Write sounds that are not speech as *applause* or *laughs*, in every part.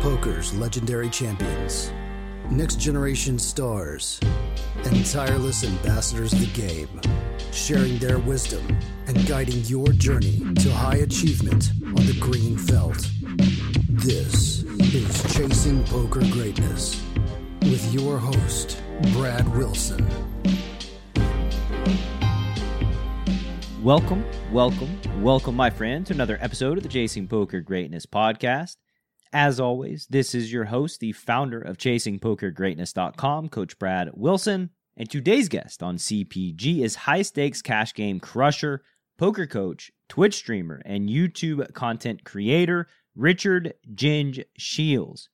Poker's legendary champions, next generation stars, and tireless ambassadors of the game, sharing their wisdom and guiding your journey to high achievement on the green felt. This is Chasing Poker Greatness with your host, Brad Wilson. Welcome, welcome, welcome, my friend, to another episode of the Chasing Poker Greatness podcast. As always, this is your host, the founder of ChasingPokerGreatness.com, Coach Brad Wilson. And today's guest on CPG is high stakes cash game crusher, poker coach, Twitch streamer, and YouTube content creator, Richard Ginge Shields.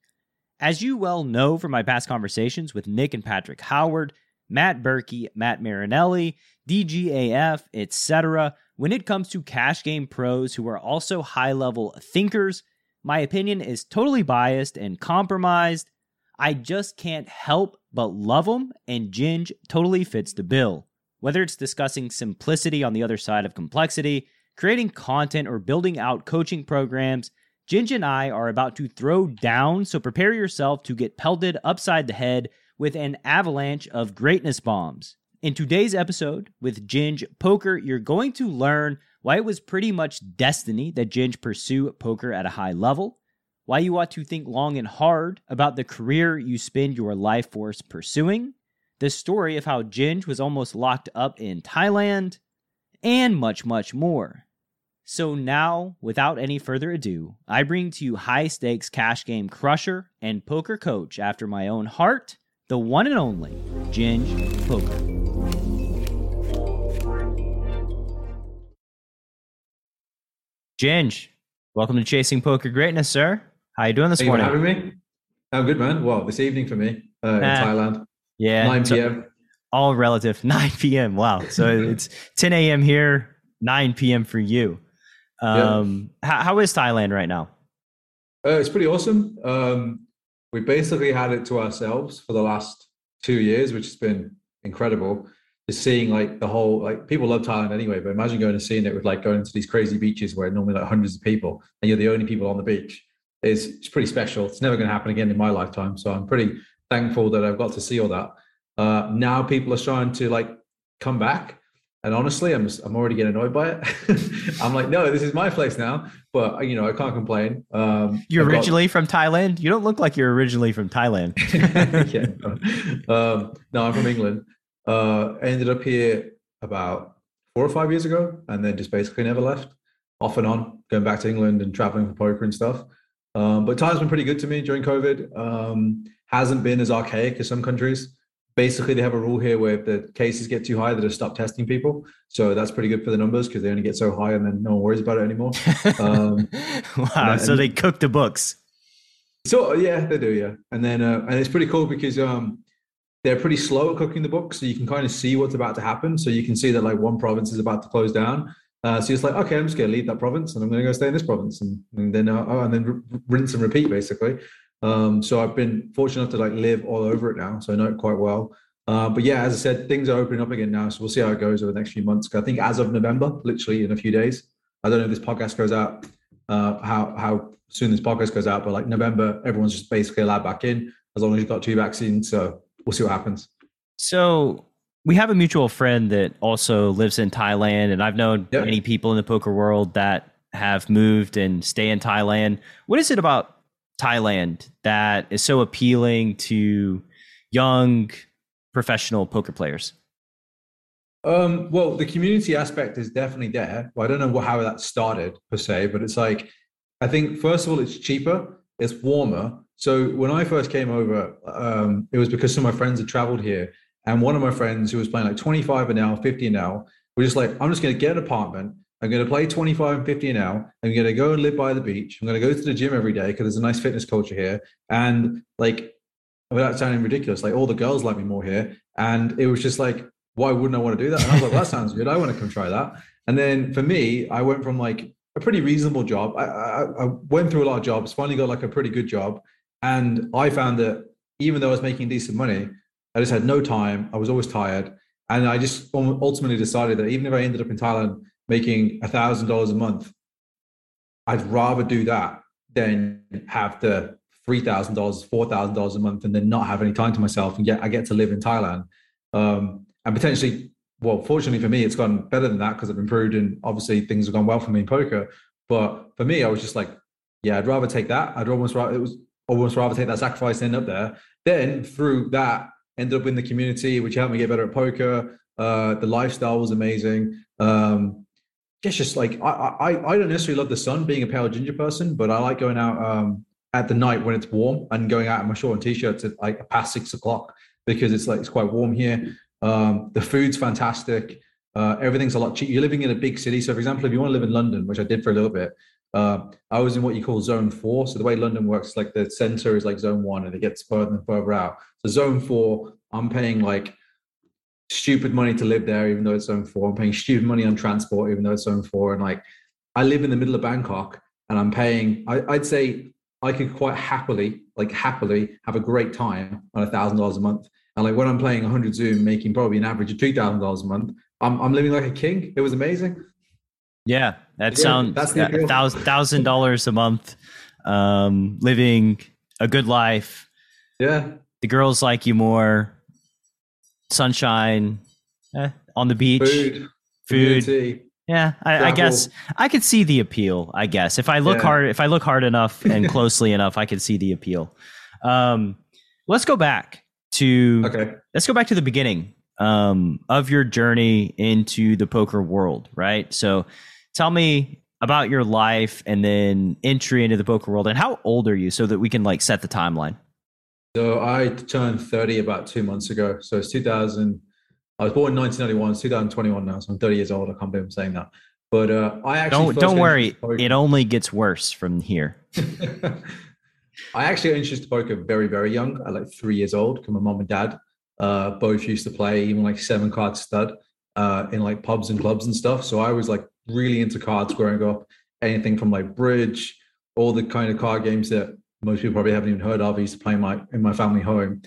As you well know from my past conversations with Nick and Patrick Howard, Matt Berkey, Matt Marinelli, DGAF, etc. When it comes to cash game pros who are also high level thinkers, my opinion is totally biased and compromised. I just can't help but love them, and Ginge totally fits the bill. Whether it's discussing simplicity on the other side of complexity, creating content, or building out coaching programs, Ginge and I are about to throw down, so prepare yourself to get pelted upside the head with an avalanche of greatness bombs. In today's episode with Ginge Poker, you're going to learn why it was pretty much destiny that Ginge pursue poker at a high level, why you ought to think long and hard about the career you spend your life force pursuing, the story of how Ginge was almost locked up in Thailand, and much, much more. So now, without any further ado, I bring to you high stakes cash game crusher and poker coach after my own heart, the one and only Ginge Poker. Ginge, welcome to Chasing Poker Greatness, sir. How you doing this Thank morning? having me. I'm good, man. Well, this evening for me uh, in Ah, Thailand, Yeah, 9 so- p.m. all relative. *laughs* 9 p.m. Wow. So *laughs* it's 10 a.m. here, 9 p.m. for you. Um, how, how is Thailand right now? Uh, it's pretty awesome. Um, we basically had it to ourselves for the last two years, which has been incredible. Just seeing like the whole like people love Thailand anyway, but imagine going and seeing it with like going to these crazy beaches where normally like hundreds of people and you're the only people on the beach. It's, it's pretty special. It's never going to happen again in my lifetime. So I'm pretty thankful that I've got to see all that. Uh, now people are starting to like come back. And honestly, I'm just, I'm already getting annoyed by it. *laughs* I'm like, no, this is my place now. But you know, I can't complain. Um, You're I've got- originally from Thailand? You don't look like you're originally from Thailand. *laughs* yeah. Um, no, I'm from England. Uh, ended up here about four or five years ago, and then just basically never left, off and on, going back to England and traveling for poker and stuff. Um, but Thailand's been pretty good to me during COVID. Um, hasn't been as archaic as some countries. Basically, they have a rule here where if the cases get too high, they just stop testing people. So that's pretty good for the numbers because they only get so high, and then no one worries about it anymore. Um, *laughs* wow. So they cook the books. So yeah, they do, yeah. And then uh, and it's pretty cool because um they're pretty slow at cooking the books, so you can kind of see what's about to happen. So you can see that like one province is about to close down. Uh, so it's like, okay, I'm just going to leave that province and I'm going to go stay in this province, and, and then uh, oh, and then r- rinse and repeat basically. Um, so I've been fortunate enough to like live all over it now, so I know it quite well. Uh, but yeah, as I said, things are opening up again now, so we'll see how it goes over the next few months. I think as of November, literally in a few days. I don't know if this podcast goes out, uh, how how soon this podcast goes out, but like November, everyone's just basically allowed back in as long as you've got two vaccines. So we'll see what happens. So we have a mutual friend that also lives in Thailand, and I've known Yep. many people in the poker world that have moved and stay in Thailand. What is it about Thailand that is so appealing to young professional poker players? Um, well, the community aspect is definitely there. Well, I don't know what, how that started per se, but it's like I think first of all, it's cheaper, it's warmer. So when I first came over, um, it was because some of my friends had traveled here, and one of my friends who was playing like 25 an hour, 50 an hour, was just like, I'm just going to get an apartment. I'm going to play 25 and 50 an hour. I'm going to go and live by the beach. I'm going to go to the gym every day because there's a nice fitness culture here. And like, without sounding ridiculous, like all the girls like me more here. And it was just like, why wouldn't I want to do that? And I was like, that sounds good. I want to come try that. And then for me, I went from like a pretty reasonable job. I, I, I went through a lot of jobs, finally got like a pretty good job. And I found that even though I was making decent money, I just had no time. I was always tired. And I just ultimately decided that even if I ended up in Thailand making a thousand dollars a month, I'd rather do that than have the three thousand dollars, four thousand dollars a month, and then not have any time to myself, and yet I get to live in Thailand, um, and potentially, well, fortunately for me, it's gone better than that because I've improved, and obviously things have gone well for me in poker. But for me, I was just like, yeah, I'd rather take that. I'd almost rather it was almost rather take that sacrifice and end up there. Then through that, ended up in the community, which helped me get better at poker. Uh, the lifestyle was amazing. Um, guess just like I, I, I don't necessarily love the sun being a pale ginger person, but I like going out um, at the night when it's warm and going out in my short and t-shirts at like past six o'clock because it's like it's quite warm here. Um, the food's fantastic. Uh, everything's a lot cheap. You're living in a big city, so for example, if you want to live in London, which I did for a little bit, uh, I was in what you call zone four. So the way London works, like the center is like zone one, and it gets further and further out. So zone four, I'm paying like stupid money to live there, even though it's zone four. I'm paying stupid money on transport, even though it's zone four. And like, I live in the middle of Bangkok, and I'm paying. I, I'd say I could quite happily, like happily, have a great time on a thousand dollars a month. And like when I'm playing 100 Zoom, making probably an average of two thousand dollars a month, I'm I'm living like a king. It was amazing. Yeah, that sounds yeah, thousand thousand dollars a month, um, living a good life. Yeah, the girls like you more. Sunshine, eh, on the beach, food, food. Yeah, I, I, guess I could see the appeal. I guess if I look yeah. hard, if I look hard enough and *laughs* closely enough, I could see the appeal. Um, let's go back to okay. Let's go back to the beginning um, of your journey into the poker world, right? So, tell me about your life and then entry into the poker world, and how old are you, so that we can like set the timeline. So I turned 30 about two months ago. So it's 2000. I was born in 1991. It's 2021 now. So I'm 30 years old. I can't believe I'm saying that. But uh, I actually don't don't worry. It only gets worse from here. *laughs* I actually got introduced to poker very very young. At like three years old, because my mom and dad uh, both used to play even like seven card stud uh, in like pubs and clubs and stuff. So I was like really into cards growing up. Anything from like bridge, all the kind of card games that most people probably haven't even heard of. I used to play in my in my family home.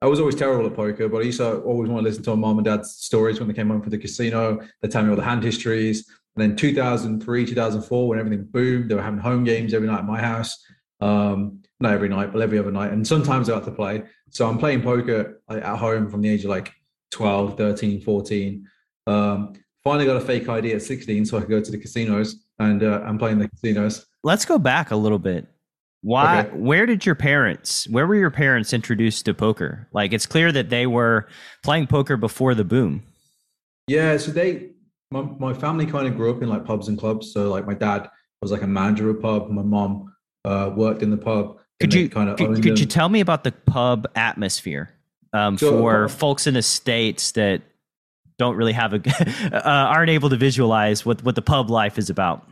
I was always terrible at poker, but I used to always want to listen to my mom and dad's stories when they came home from the casino. They tell me all the hand histories. And then 2003, 2004, when everything boomed, they were having home games every night at my house. Um, not every night, but every other night. And sometimes I have to play. So I'm playing poker at home from the age of like 12, 13, 14. Um, finally got a fake ID at 16 so I could go to the casinos and uh, I'm playing the casinos. Let's go back a little bit. Why? Okay. Where did your parents? Where were your parents introduced to poker? Like, it's clear that they were playing poker before the boom. Yeah, so they, my, my family kind of grew up in like pubs and clubs. So like, my dad was like a manager of a pub. My mom uh, worked in the pub. Could you kind of could, could you tell me about the pub atmosphere um, for folks in the states that don't really have a *laughs* uh, aren't able to visualize what what the pub life is about?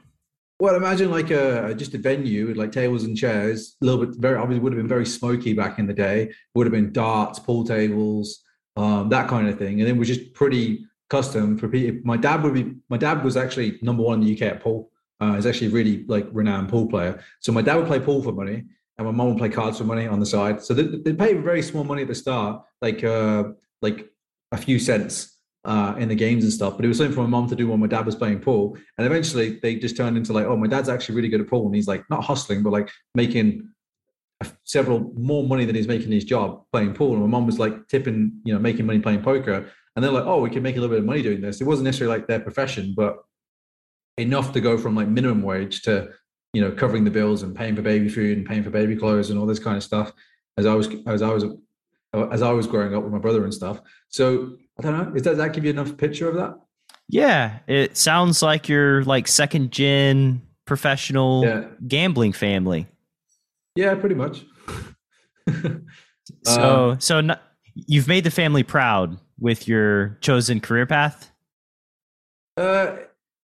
Well, imagine like a just a venue with like tables and chairs. A little bit very obviously would have been very smoky back in the day. Would have been darts, pool tables, um, that kind of thing, and it was just pretty custom for people. My dad would be. My dad was actually number one in the UK at pool. Uh, he's actually really like renowned pool player. So my dad would play pool for money, and my mom would play cards for money on the side. So they, they pay very small money at the start, like uh, like a few cents uh, in the games and stuff. But it was something for my mom to do when my dad was playing pool. And eventually they just turned into like, oh, my dad's actually really good at pool. And he's like, not hustling, but like making several more money than he's making his job playing pool. And my mom was like tipping, you know, making money playing poker. And they're like, oh, we can make a little bit of money doing this. It wasn't necessarily like their profession, but enough to go from like minimum wage to, you know, covering the bills and paying for baby food and paying for baby clothes and all this kind of stuff. As I was, as I was, as I was growing up with my brother and stuff. So I don't know. Is that, does that give you enough picture of that? Yeah, it sounds like you're like second gen professional yeah. gambling family. Yeah, pretty much. so, um, so not, you've made the family proud with your chosen career path. Uh,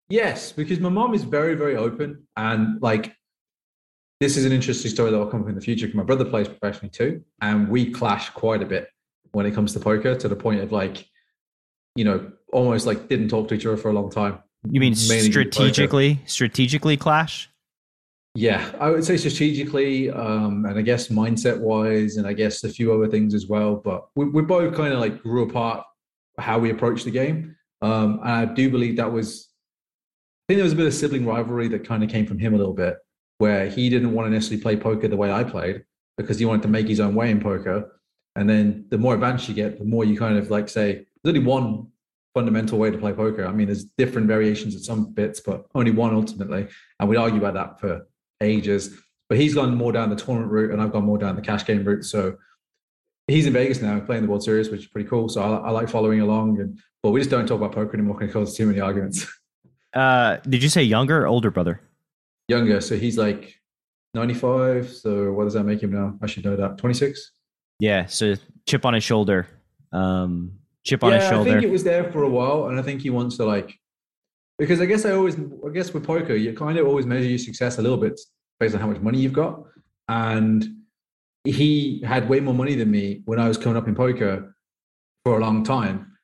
yes, because my mom is very, very open, and like this is an interesting story that will come up in the future. Because my brother plays professionally too, and we clash quite a bit when it comes to poker to the point of like you know, almost like didn't talk to each other for a long time. You mean strategically, strategically clash? Yeah, I would say strategically, um, and I guess mindset wise, and I guess a few other things as well. But we, we both kind of like grew apart how we approach the game, um, and I do believe that was. I think there was a bit of sibling rivalry that kind of came from him a little bit, where he didn't want to necessarily play poker the way I played because he wanted to make his own way in poker. And then the more advanced you get, the more you kind of like say, there's only one fundamental way to play poker. I mean, there's different variations at some bits, but only one ultimately. And we argue about that for ages. But he's gone more down the tournament route, and I've gone more down the cash game route. So he's in Vegas now playing the World Series, which is pretty cool. So I, I like following along. And but we just don't talk about poker anymore *laughs* because it causes too many arguments. *laughs* Uh, did you say younger or older brother? Younger, so he's like 95. So what does that make him now? I should know that. 26. Yeah, so chip on his shoulder. Um, chip on yeah, his shoulder. I think it was there for a while, and I think he wants to like because I guess I always I guess with poker you kind of always measure your success a little bit based on how much money you've got, and he had way more money than me when I was coming up in poker for a long time,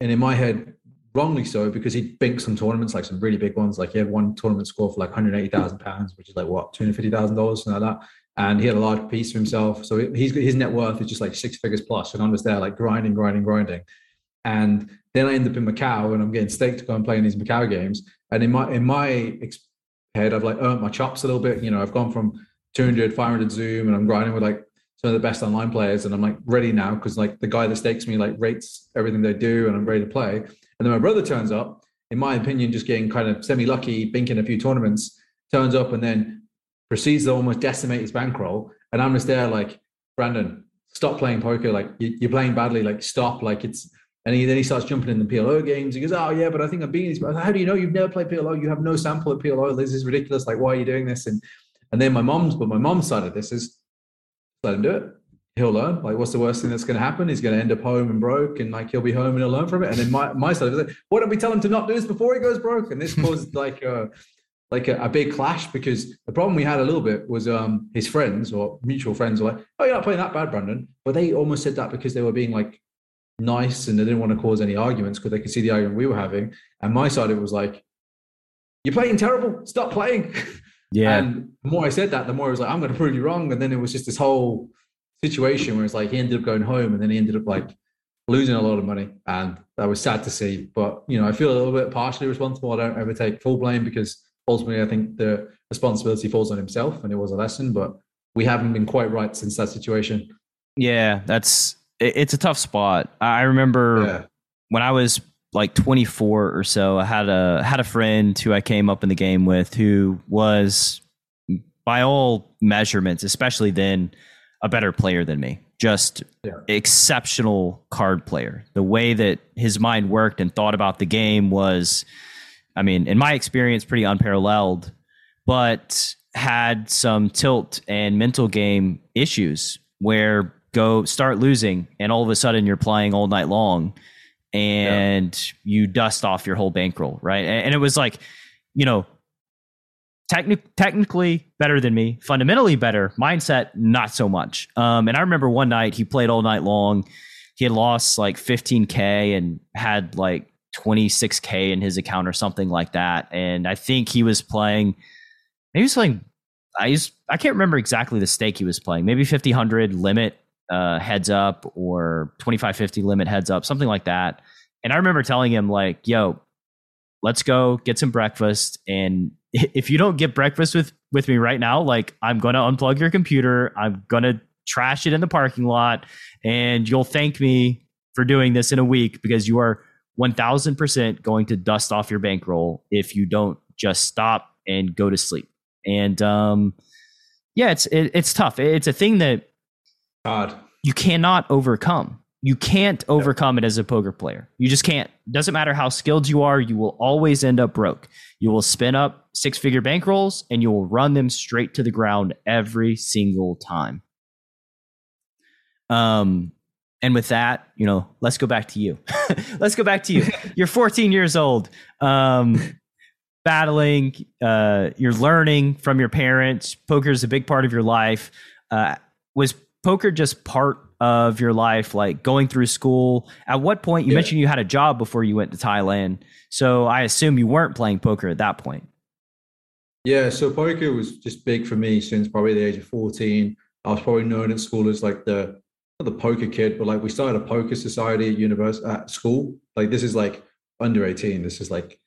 and in my head, wrongly so because he'd bink some tournaments like some really big ones, like he had one tournament score for like 180,000 pounds, which is like what 250,000 dollars, something like that and he had a large piece for himself. So he's his net worth is just like six figures plus, and I'm just there like grinding, grinding, grinding. And then I end up in Macau, and I'm getting staked to go and play in these Macau games. And in my in my head, I've like earned my chops a little bit. You know, I've gone from 200, 500 Zoom, and I'm grinding with like some of the best online players, and I'm like ready now because like the guy that stakes me like rates everything they do, and I'm ready to play. And then my brother turns up, in my opinion, just getting kind of semi lucky, binking a few tournaments, turns up, and then proceeds to almost decimate his bankroll. And I'm just there like, Brandon, stop playing poker. Like you, are playing badly. Like stop. Like it's. And he, then he starts jumping in the PLO games. He goes, "Oh yeah, but I think I'm beating these." How do you know you've never played PLO? You have no sample of PLO. This is ridiculous. Like, why are you doing this? And and then my mom's, but my mom's side of this is, let him do it. He'll learn. Like, what's the worst thing that's going to happen? He's going to end up home and broke, and like he'll be home and he'll learn from it. And then my my side of it, like, why don't we tell him to not do this before he goes broke? And this caused like uh, like a, a, big clash because the problem we had a little bit was um, his friends or mutual friends were like, "Oh, you're not playing that bad, Brandon," but they almost said that because they were being like nice and they didn't want to cause any arguments because they could see the argument we were having. And my side, it was like, "You're playing terrible. Stop playing." *laughs* Yeah. and the more I said that, the more I was like, "I'm going to prove you wrong." And then it was just this whole situation where it's like he ended up going home and then he ended up like losing a lot of money and that was sad to see but you know i feel a little bit partially responsible i don't ever take full blame because ultimately, I think the responsibility falls on himself, and it was a lesson. But we haven't been quite right since that situation. Yeah, that's it's a tough spot. I remember yeah. when I was like 24 or so, I had a had a friend who I came up in the game with who was by all measurements, especially then, a better player than me. Just yeah. exceptional card player. The way that his mind worked and thought about the game was I mean, in my experience, pretty unparalleled, but had some tilt and mental game issues where go start losing and all of a sudden you're playing all night long and yeah. you dust off your whole bankroll, right? And, it was like, you know, techni- technically better than me, fundamentally better, mindset not so much. Um, and I remember one night he played all night long. He had lost like 15k and had like 26k in his account or something like that. And I think he was playing. Maybe he was playing. I I can't remember exactly the stake he was playing. Maybe 5000 limit uh, heads up or 2550 limit heads up, something like that. And I remember telling him like, "Yo, let's go get some breakfast. And *laughs* if you don't get breakfast with with me right now, like I'm gonna unplug your computer. I'm gonna trash it in the parking lot, and you'll thank me for doing this in a week because you are 1000% going to dust off your bankroll if you don't just stop and go to sleep. And um, yeah, it's it, it's tough. It's a thing that God. you cannot overcome. You can't overcome it as a poker player. You just can't. Doesn't matter how skilled you are, you will always end up broke. You will spin up six figure bankrolls and you will run them straight to the ground every single time. Um, and with that, you know, let's go back to you. *laughs* let's go back to you. *laughs* You're 14 years old, um, battling. Uh, you're learning from your parents. Poker is a big part of your life. Uh, was poker just part of your life, like going through school? At what point you yeah. mentioned you had a job before you went to Thailand, so I assume you weren't playing poker at that point. Yeah, so poker was just big for me since probably the age of 14. I was probably known at school as like the the poker kid, but like we started a poker society at university at school. Like this is like under 18. This is like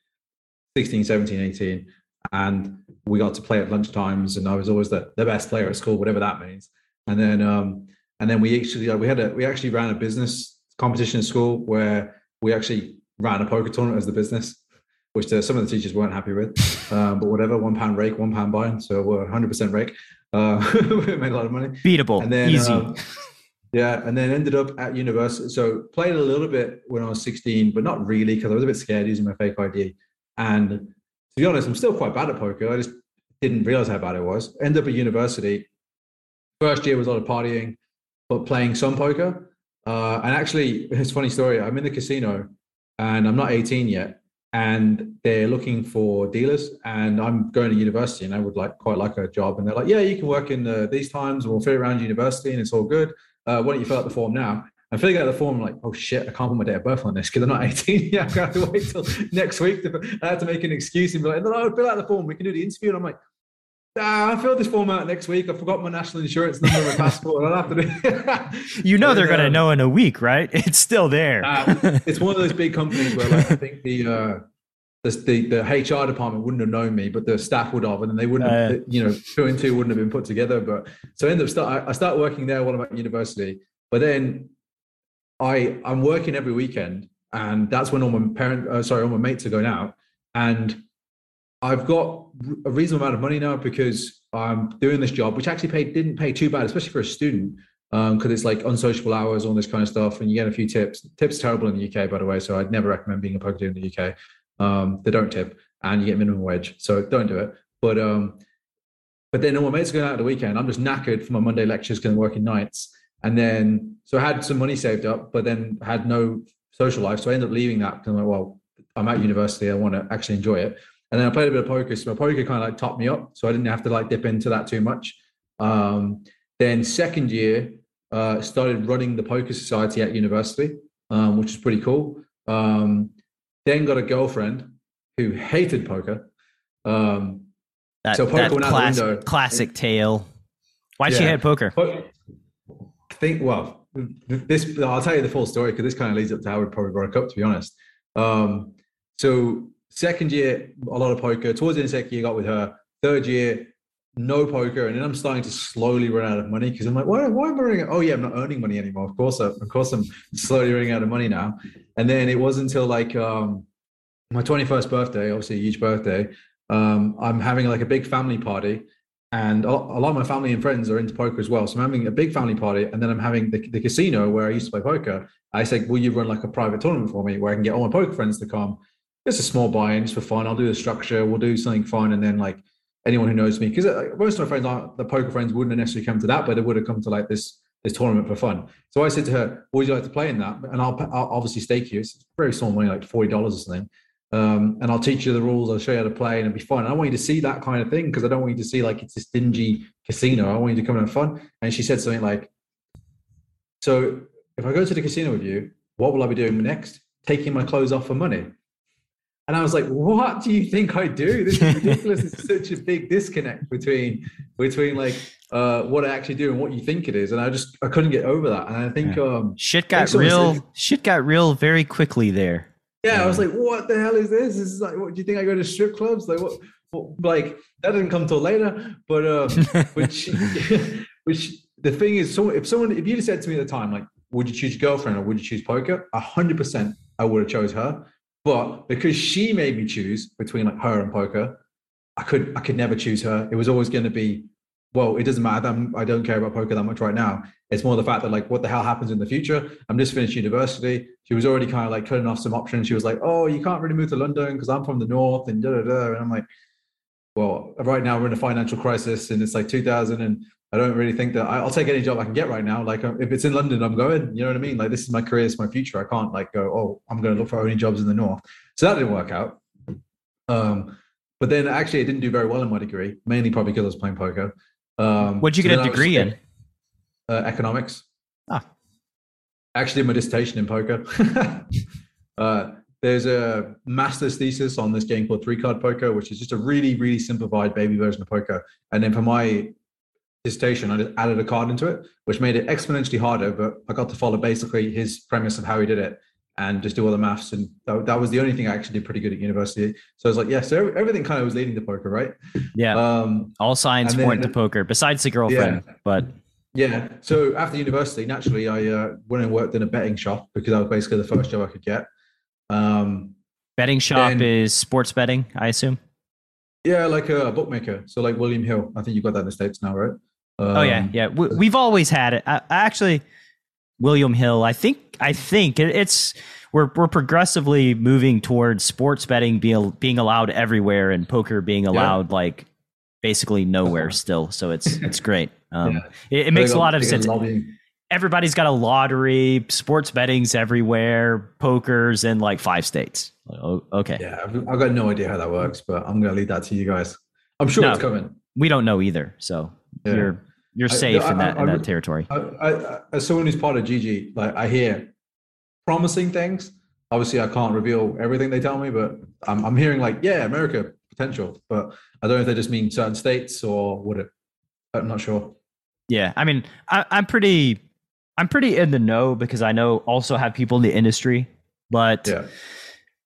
16, 17, 18. And we got to play at lunch times and I was always the, the best player at school, whatever that means. and then um, and then we actually we had a we actually ran a business competition in school where we actually ran a poker tournament as the business, which the, some of the teachers weren't happy with. Um, but whatever, one pound rake, one pound buy, so we're 100 percent rake. Uh, *laughs* we made a lot of money. Beatable, And then easy. um, *laughs* yeah, and then ended up at university. So played a little bit when I was 16, but not really because I was a bit scared using my fake ID. And to be honest, I'm still quite bad at poker. I just didn't realize how bad it was. Ended up at university. First year was a lot of partying, but playing some poker. Uh, and actually, it's a funny story. I'm in the casino and I'm not 18 yet. And they're looking for dealers, and I'm going to university, and I would like quite like a job. And they're like, "Yeah, you can work in uh, these times. We'll fit around university, and it's all good. Uh, why don't you fill out the form now?" I'm filling out the form, I'm like, "Oh shit, I can't put my date of birth on this because I'm not 18 Yeah, *laughs* I'm gonna have to wait till next week." To, I had to make an excuse and be like, "No, no, I'll fill out the form. We can do the interview." And I'm like, Ah, I filled this form out next week. I forgot my national insurance number, my passport. I'll have to do. *laughs* You know *laughs* they're then, gonna um, know in a week, right? It's still there. Uh, it's one of those big companies where like, I think the, uh, the the the HR department wouldn't have known me, but the staff would have, and then they wouldn't, have, Uh, you know, two and two wouldn't have been put together. But so I end up start. I start working there while I'm at university, but then I I'm working every weekend, and that's when all my parent, uh, sorry, all my mates are going out, and I've got a reasonable amount of money now because I'm doing this job, which actually paid didn't pay too bad, especially for a student, because it's like unsociable hours, all this kind of stuff, and you get a few tips. Tips terrible in the UK, by the way, so I'd never recommend being a poker dealer in the UK. Um, they don't tip, and you get minimum wage, so don't do it. But um, but then all my mates are going out at the weekend. I'm just knackered from my Monday lectures because I'm working nights, and then so I had some money saved up, but then had no social life, so I ended up leaving that because I'm like, well, I'm at university, I want to actually enjoy it. And then I played a bit of poker, so my poker kind of like topped me up, so I didn't have to like dip into that too much. Um, then second year, uh, started running the poker society at university, um, which is pretty cool. Um, then got a girlfriend who hated poker. Um, that so poker went out the window. classic tale. Why'd she Yeah. hate poker? I think, well, this I'll tell you the full story because this kind of leads up to how we probably broke up, to be honest. Um, so second year, a lot of poker. Towards the end of second year, got with her. Third year, no poker, and then I'm starting to slowly run out of money because I'm like, why, why am I running? Oh yeah, I'm not earning money anymore. Of course, I, of course, I'm slowly running out of money now. And then it wasn't until like um, my 21st birthday, obviously a huge birthday. Um, I'm having like a big family party, and a lot of my family and friends are into poker as well. So I'm having a big family party, and then I'm having the, the casino where I used to play poker. I said, "Will you run like a private tournament for me where I can get all my poker friends to come? Just a small buy-in, just for fun. I'll do the structure. We'll do something fun, and then like anyone who knows me, because most of my friends aren't the poker friends wouldn't necessarily come to that, but they would have come to like this this tournament for fun. So I said to her, "Would you like to play in that?" And I'll, I'll obviously stake you. It's very small money, like forty dollars or something. Um, and I'll teach you the rules. I'll show you how to play, and it'll be fun. I want you to see that kind of thing because I don't want you to see like it's this dingy casino. I want you to come and have fun. And she said something like, "So if I go to the casino with you, what will I be doing next? Taking my clothes off for money?" And I was like, "What do you think I do? This is *laughs* ridiculous. it's such a big disconnect between between like uh, what I actually do and what you think it is." And I just I couldn't get over that. And I think um, Shit got real. said- Shit got real very quickly there. Yeah, I was like, what the hell is this? This is like, what do you think I go to strip clubs? Like, what? what like that didn't come till later. But um, *laughs* which, *laughs* which the thing is, so if someone, if you'd said to me at the time, like, would you choose your girlfriend or would you choose poker? A hundred percent, I would have chose her. But because she made me choose between like her and poker, I could, I could never choose her. It was always going to be, well, it doesn't matter. I'm, I don't care about poker that much right now. It's more the fact that like, what the hell happens in the future? I'm just finished university. She was already kind of like cutting off some options. She was like, "Oh, you can't really move to London because I'm from the north," and da da da. And I'm like, "Well, right now we're in a financial crisis, and it's like 2000, and I don't really think that I, I'll take any job I can get right now. Like, if it's in London, I'm going. You know what I mean? Like, this is my career, it's my future. I can't like go, oh, I'm going to look for only jobs in the north. So that didn't work out. Um, but then actually, I didn't do very well in my degree, mainly probably because I was playing poker. Um, What'd you so get a I was degree in? uh, economics. Ah. Actually did my dissertation in poker. *laughs* uh, there's a master's thesis on this game called three card poker, which is just a really, really simplified baby version of poker. And then for my dissertation, I just added a card into it, which made it exponentially harder. But I got to follow basically his premise of how he did it and just do all the maths. And that, that was the only thing I actually did pretty good at university. So I was like, yeah, so every- everything kind of was leading to poker, right? Yeah. Um, All signs then- point to poker, besides the girlfriend. But Yeah. So after university, naturally, I uh, went and worked in a betting shop because that was basically the first job I could get. Um, betting shop and- is sports betting, I assume. yeah, like a bookmaker. So like William Hill. I think you got that in the states now, right? Oh yeah, Um, yeah. We, we've always had it. I, I actually, William Hill. I think. I think it, it's we're we're progressively moving towards sports betting being being allowed everywhere and poker being allowed like basically nowhere still. So it's it's great. *laughs* Um, Yeah. it, it makes a lot of sense. lobbying. Everybody's got a lottery, sports betting's everywhere, poker's in like five states. Oh, okay. Yeah, I've, I've got no idea how that works, but I'm going to leave that to you guys. I'm sure No. it's coming. We don't know either, so Yeah. you're you're safe I- in that I- in that territory. I, I, as someone who's part of GG, like I hear promising things. Obviously, I can't reveal everything they tell me, but I'm, I'm hearing like, yeah, America potential, but I don't know if they just mean certain states or what it. I'm not sure. Yeah, I mean, I, I'm pretty, I'm pretty in the know because I know also have people in the industry, but Yeah,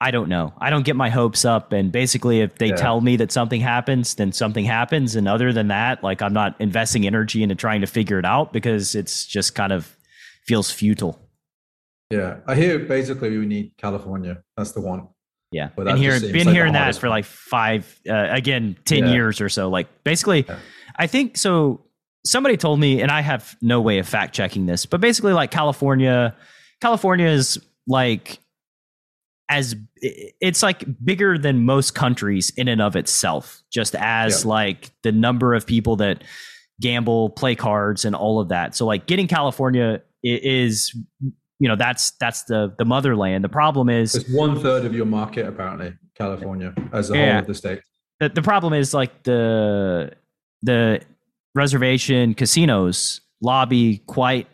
I don't know. I don't get my hopes up, and basically, if they Yeah. tell me that something happens, then something happens, and other than that, like I'm not investing energy into trying to figure it out because it's just kind of feels futile. yeah. I hear basically we need California. That's the one. Yeah, But been that hearing just seems been like hearing that for like five, uh, again, ten Yeah. years or so. Like basically, Yeah. I think so. Somebody told me, and I have no way of fact checking this, but basically, like California, California is like as it's like bigger than most countries in and of itself, just as Yeah. like the number of people that gamble, play cards, and all of that. So like getting California is, you know, that's that's the the motherland. The problem is It's one third of your market apparently, California as a Yeah. whole of the state. the, the problem is like the the reservation casinos lobby quite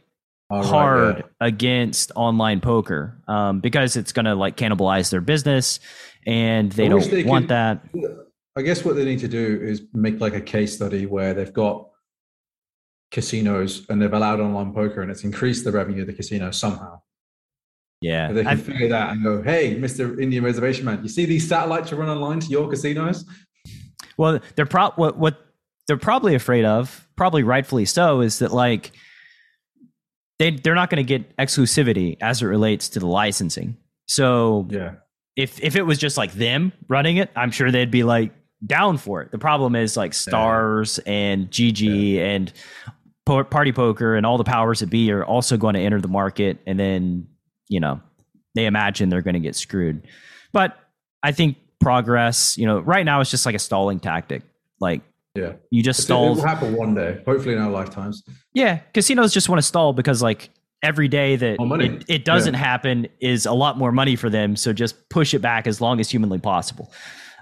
Right, hard yeah. against online poker um, because it's going to like cannibalize their business and they don't they want could- that I guess what they need to do is make like a case study where they've got casinos and they've allowed online poker and it's increased the revenue of the casino somehow. yeah If they can I- figure that and go, hey, Mr. Indian Reservation Man, you see these satellites you run online to your casinos? well they're pro- what what they're probably afraid of probably rightfully so is that like they they're not going to get exclusivity as it relates to the licensing so Yeah. if if it was just like them running it, I'm sure they'd be like down for it. The problem is like stars and GG and po- party poker and all the powers that be are also going to enter the market, and then you know they imagine they're going to get screwed. But I think progress, you know, right now it's just like a stalling tactic. Like Yeah. you just stall. It will happen one day, hopefully in our lifetimes. Yeah, casinos just want to stall because like every day that it, it doesn't happen is a lot more money for them. So just push it back as long as humanly possible.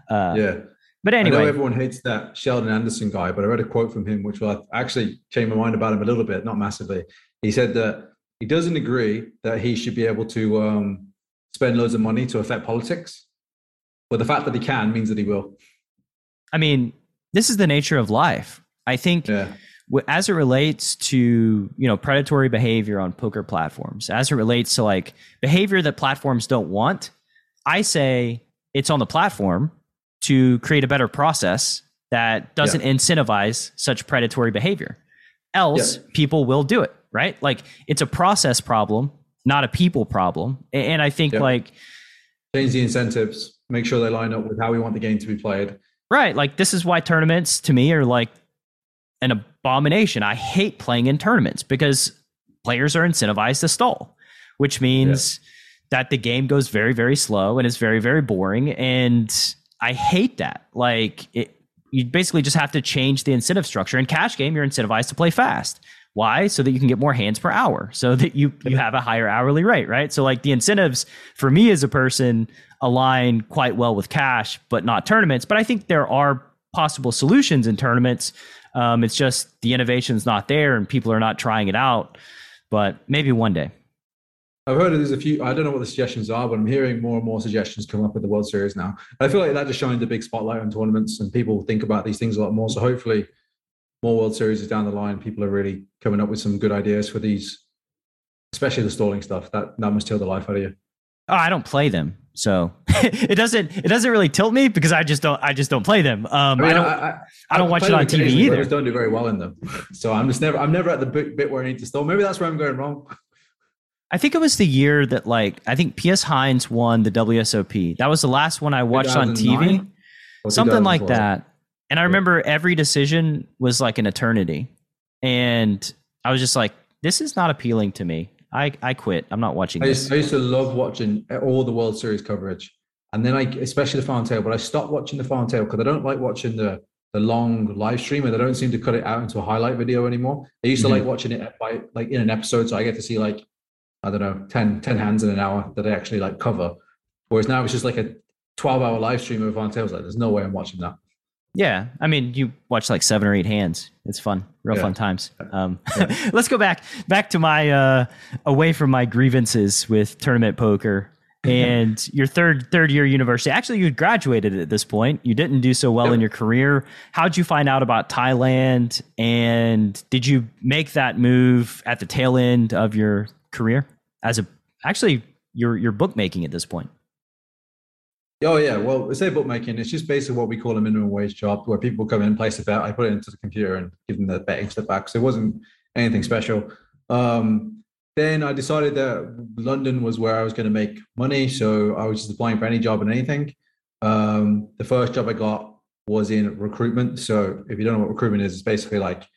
Uh, yeah. But I know anyway, everyone hates that Sheldon Adelson guy, but I read a quote from him, which will actually change my mind about him a little bit, not massively. He said that he doesn't agree that he should be able to um, spend loads of money to affect politics, but the fact that he can means that he will. I mean, this is the nature of life. I think Yeah, as it relates to you know predatory behavior on poker platforms, as it relates to like behavior that platforms don't want, I say it's on the platform to create a better process that doesn't incentivize such predatory behavior. Else, Yeah. people will do it, right? Like it's a process problem, not a people problem. And I think Yeah. like change the incentives, make sure they line up with how we want the game to be played. Right. Like this is why tournaments to me are like an abomination. I hate playing in tournaments because players are incentivized to stall, which means that the game goes very, very slow and is very, very boring. And I hate that. Like it you basically just have to change the incentive structure. In cash game, you're incentivized to play fast. Why? So that you can get more hands per hour, so *laughs* that you you have a higher hourly rate, right? So like the incentives for me as a person align quite well with cash, but not tournaments. But I think there are possible solutions in tournaments. Um, it's just the innovation's not there, and people are not trying it out. But maybe one day. I've heard there's a few. I don't know what the suggestions are, but I'm hearing more and more suggestions come up with the World Series now. I feel like that just shines a big spotlight on tournaments, and people think about these things a lot more. So hopefully, more World Series is down the line. People are really coming up with some good ideas for these, especially the stalling stuff. That that must kill the life out of you. Oh, I don't play them, so *laughs* it doesn't it doesn't really tilt me because I just don't I just don't play them. Um, I, mean, I don't I, I don't watch it on TV either. I just don't do very well in them, *laughs* so I'm just never I'm never at the bit where I need to stall. Maybe that's where I'm going wrong. I think it was the year that like I think Pius Heinz won the WSOP. That was the last one I watched on TV. Something like that. And I remember every decision was like an eternity. And I was just like, this is not appealing to me. I, I quit. I'm not watching I used, I used to love watching all the World Series coverage. And then I, especially the final table, but I stopped watching the final table because I don't like watching the the long live stream and they don't seem to cut it out into a highlight video anymore. I used to mm-hmm. like watching it by like in an episode. So I get to see like I don't know, 10, 10 hands in an hour that I actually like cover. Whereas now it's just like a 12 hour live stream of on tails. Like there's no way I'm watching that. Yeah. I mean, you watch like seven or eight hands. It's fun, real yeah. fun times. Um, yeah. *laughs* let's go back, back to my, uh, away from my grievances with tournament poker *laughs* and your third, third year university. Actually, you graduated at this point. You didn't do so well yep. in your career. How'd you find out about Thailand? And did you make that move at the tail end of your career as a actually your your bookmaking at this point? Oh yeah, well, say bookmaking. It's just basically what we call a minimum wage job, where people come in, place a bet. I put it into the computer and give them the betting slip back. So it wasn't anything special. Um, then I decided that London was where I was going to make money, so I was just applying for any job and anything. Um, the first job I got was in recruitment. So if you don't know what recruitment is, it's basically like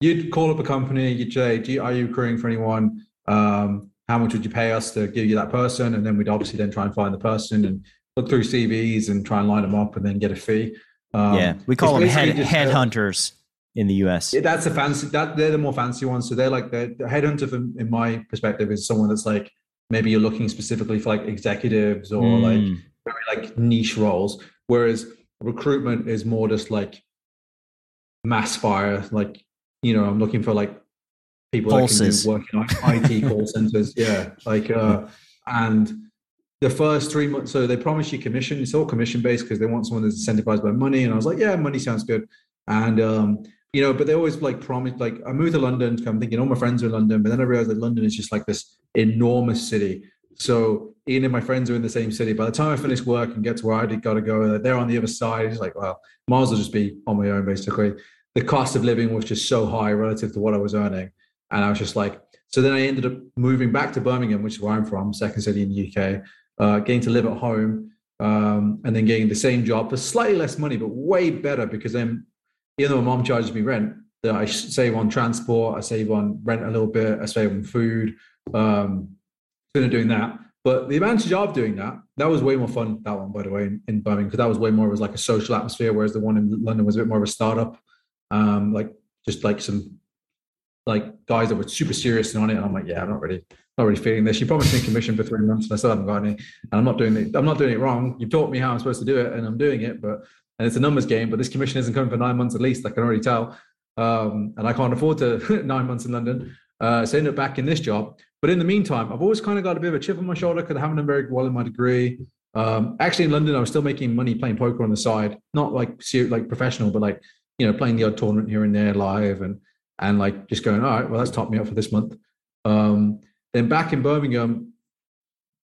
you'd call up a company, you'd say, "Are you recruiting for anyone?" Um, how much would you pay us to give you that person? And then we'd obviously then try and find the person and look through CVs and try and line them up and then get a fee. Um, yeah, we call them head headhunters in the US. That's a fancy. That they're the more fancy ones. So they're like the, the headhunter, from, in my perspective, is someone that's like maybe you're looking specifically for like executives or mm. like very like niche roles. Whereas recruitment is more just like mass fire. Like you know, I'm looking for like people Pulses. that can do work in IT call *laughs* centers. Yeah, like uh, and the first three months. So they promise you commission. It's all commission based because they want someone that's incentivized by money. And I was like, yeah, money sounds good. And um, you know, but they always like promise. Like I moved to London. I'm thinking all my friends are in London, but then I realized that London is just like this enormous city. So Ian and my friends are in the same city. By the time I finish work and get to where I did got to go, they're on the other side. It's like, well, might as well just be on my own, basically. The cost of living was just so high relative to what I was earning. And I was just like, so then I ended up moving back to Birmingham, which is where I'm from, second city in the UK, uh, getting to live at home, um, and then getting the same job for slightly less money, but way better because then, even though my mom charges me rent, that I save on transport, I save on rent a little bit, I save on food. Um, of doing that. But the advantage of doing that, that was way more fun. That one, by the way, in, in Birmingham, because that was way more of like a social atmosphere, whereas the one in London was a bit more of a startup, um, like just like some like guys that were super serious and on it. And I'm like, yeah, I'm not really, not really feeling this. You promised me commission for three months, and I still haven't got any. And I'm not doing it. I'm not doing it wrong. You taught me how I'm supposed to do it, and I'm doing it. But and it's a numbers game. But this commission isn't coming for nine months at least. I can already tell. Um, and I can't afford to *laughs* nine months in London. Uh, so I ended up back in this job. But in the meantime, I've always kind of got a bit of a chip on my shoulder because I haven't done very well in my degree. Um, actually, in London, I was still making money playing poker on the side, not like like professional, but like you know playing the odd tournament here and there live and and like just going, all right, well, that's topped me up for this month. Um, then back in Birmingham,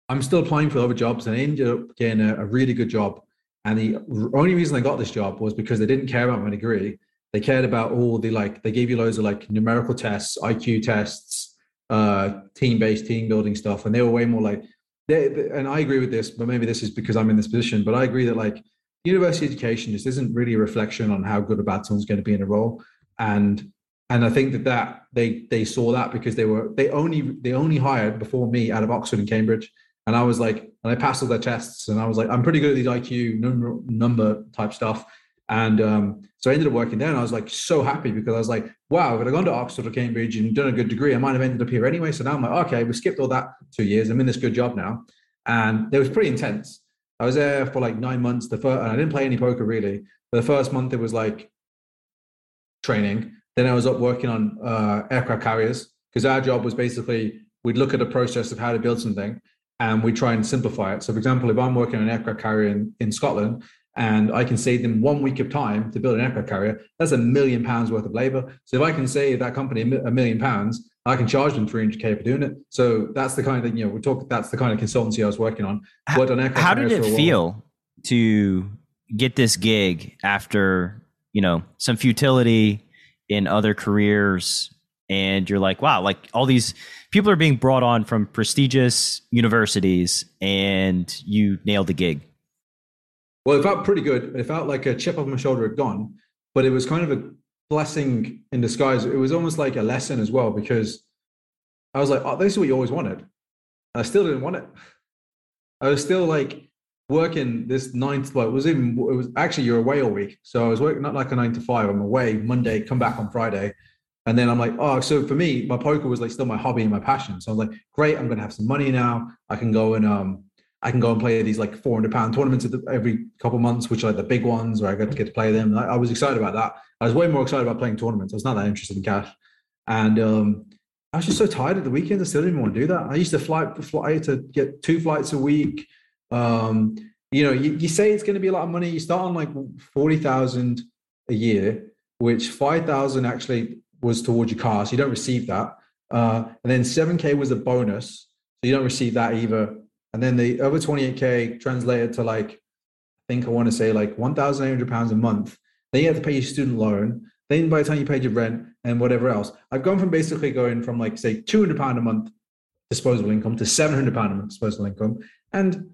I'm still applying for other jobs and I ended up getting a, a, really good job. And the only reason I got this job was because they didn't care about my degree. They cared about all the like, they gave you loads of like numerical tests, IQ tests, uh, team based team building stuff. And they were way more like, they, and I agree with this, but maybe this is because I'm in this position, but I agree that like university education just isn't really a reflection on how good or bad someone's going to be in a role. And and I think that that they they saw that because they were they only they only hired before me out of Oxford and Cambridge, and I was like, and I passed all their tests, and I was like, I'm pretty good at these IQ number number type stuff, and um, so I ended up working there, and I was like so happy because I was like, wow, if I'd gone to Oxford or Cambridge and done a good degree, I might have ended up here anyway. So now I'm like, okay, we skipped all that two years. I'm in this good job now, and it was pretty intense. I was there for like nine months. The first, and I didn't play any poker really. For the first month, it was like training then I was up working on uh, aircraft carriers because our job was basically we'd look at a process of how to build something and we try and simplify it. So, for example, if I'm working on an aircraft carrier in, in Scotland and I can save them one week of time to build an aircraft carrier, that's a million pounds worth of labor. So, if I can save that company a million pounds, I can charge them 300k for doing it. So that's the kind of you know we talk. That's the kind of consultancy I was working on. How, how did it feel to get this gig after you know some futility in other careers, and you're like, wow, like all these people are being brought on from prestigious universities, and you nailed the gig. Well, it felt pretty good. It felt like a chip off my shoulder had gone, but it was kind of a blessing in disguise. It was almost like a lesson as well because I was like, oh, this is what you always wanted. I still didn't want it. I was still like working this ninth well, it was even it was actually you're away all week. So I was working not like a nine to five. I'm away Monday, come back on Friday. And then I'm like, oh, so for me, my poker was like still my hobby and my passion. So I was like, great, I'm gonna have some money now. I can go and um I can go and play these like 400 pound tournaments every couple months, which are like the big ones where I get to get to play them. I, was excited about that. I was way more excited about playing tournaments. I was not that interested in cash. And um, I was just so tired at the weekends. I still didn't want to do that. I used to fly, fly to get two flights a week. Um, you know, you, you say it's going to be a lot of money. You start on like 40,000 a year, which 5,000 actually was towards your car. So you don't receive that. Uh, and then 7K was a bonus. So you don't receive that either and then the over 28k translated to like i think i want to say like 1800 pounds a month then you have to pay your student loan then by the time you paid your rent and whatever else i've gone from basically going from like say 200 pound a month disposable income to 700 pound a month disposable income and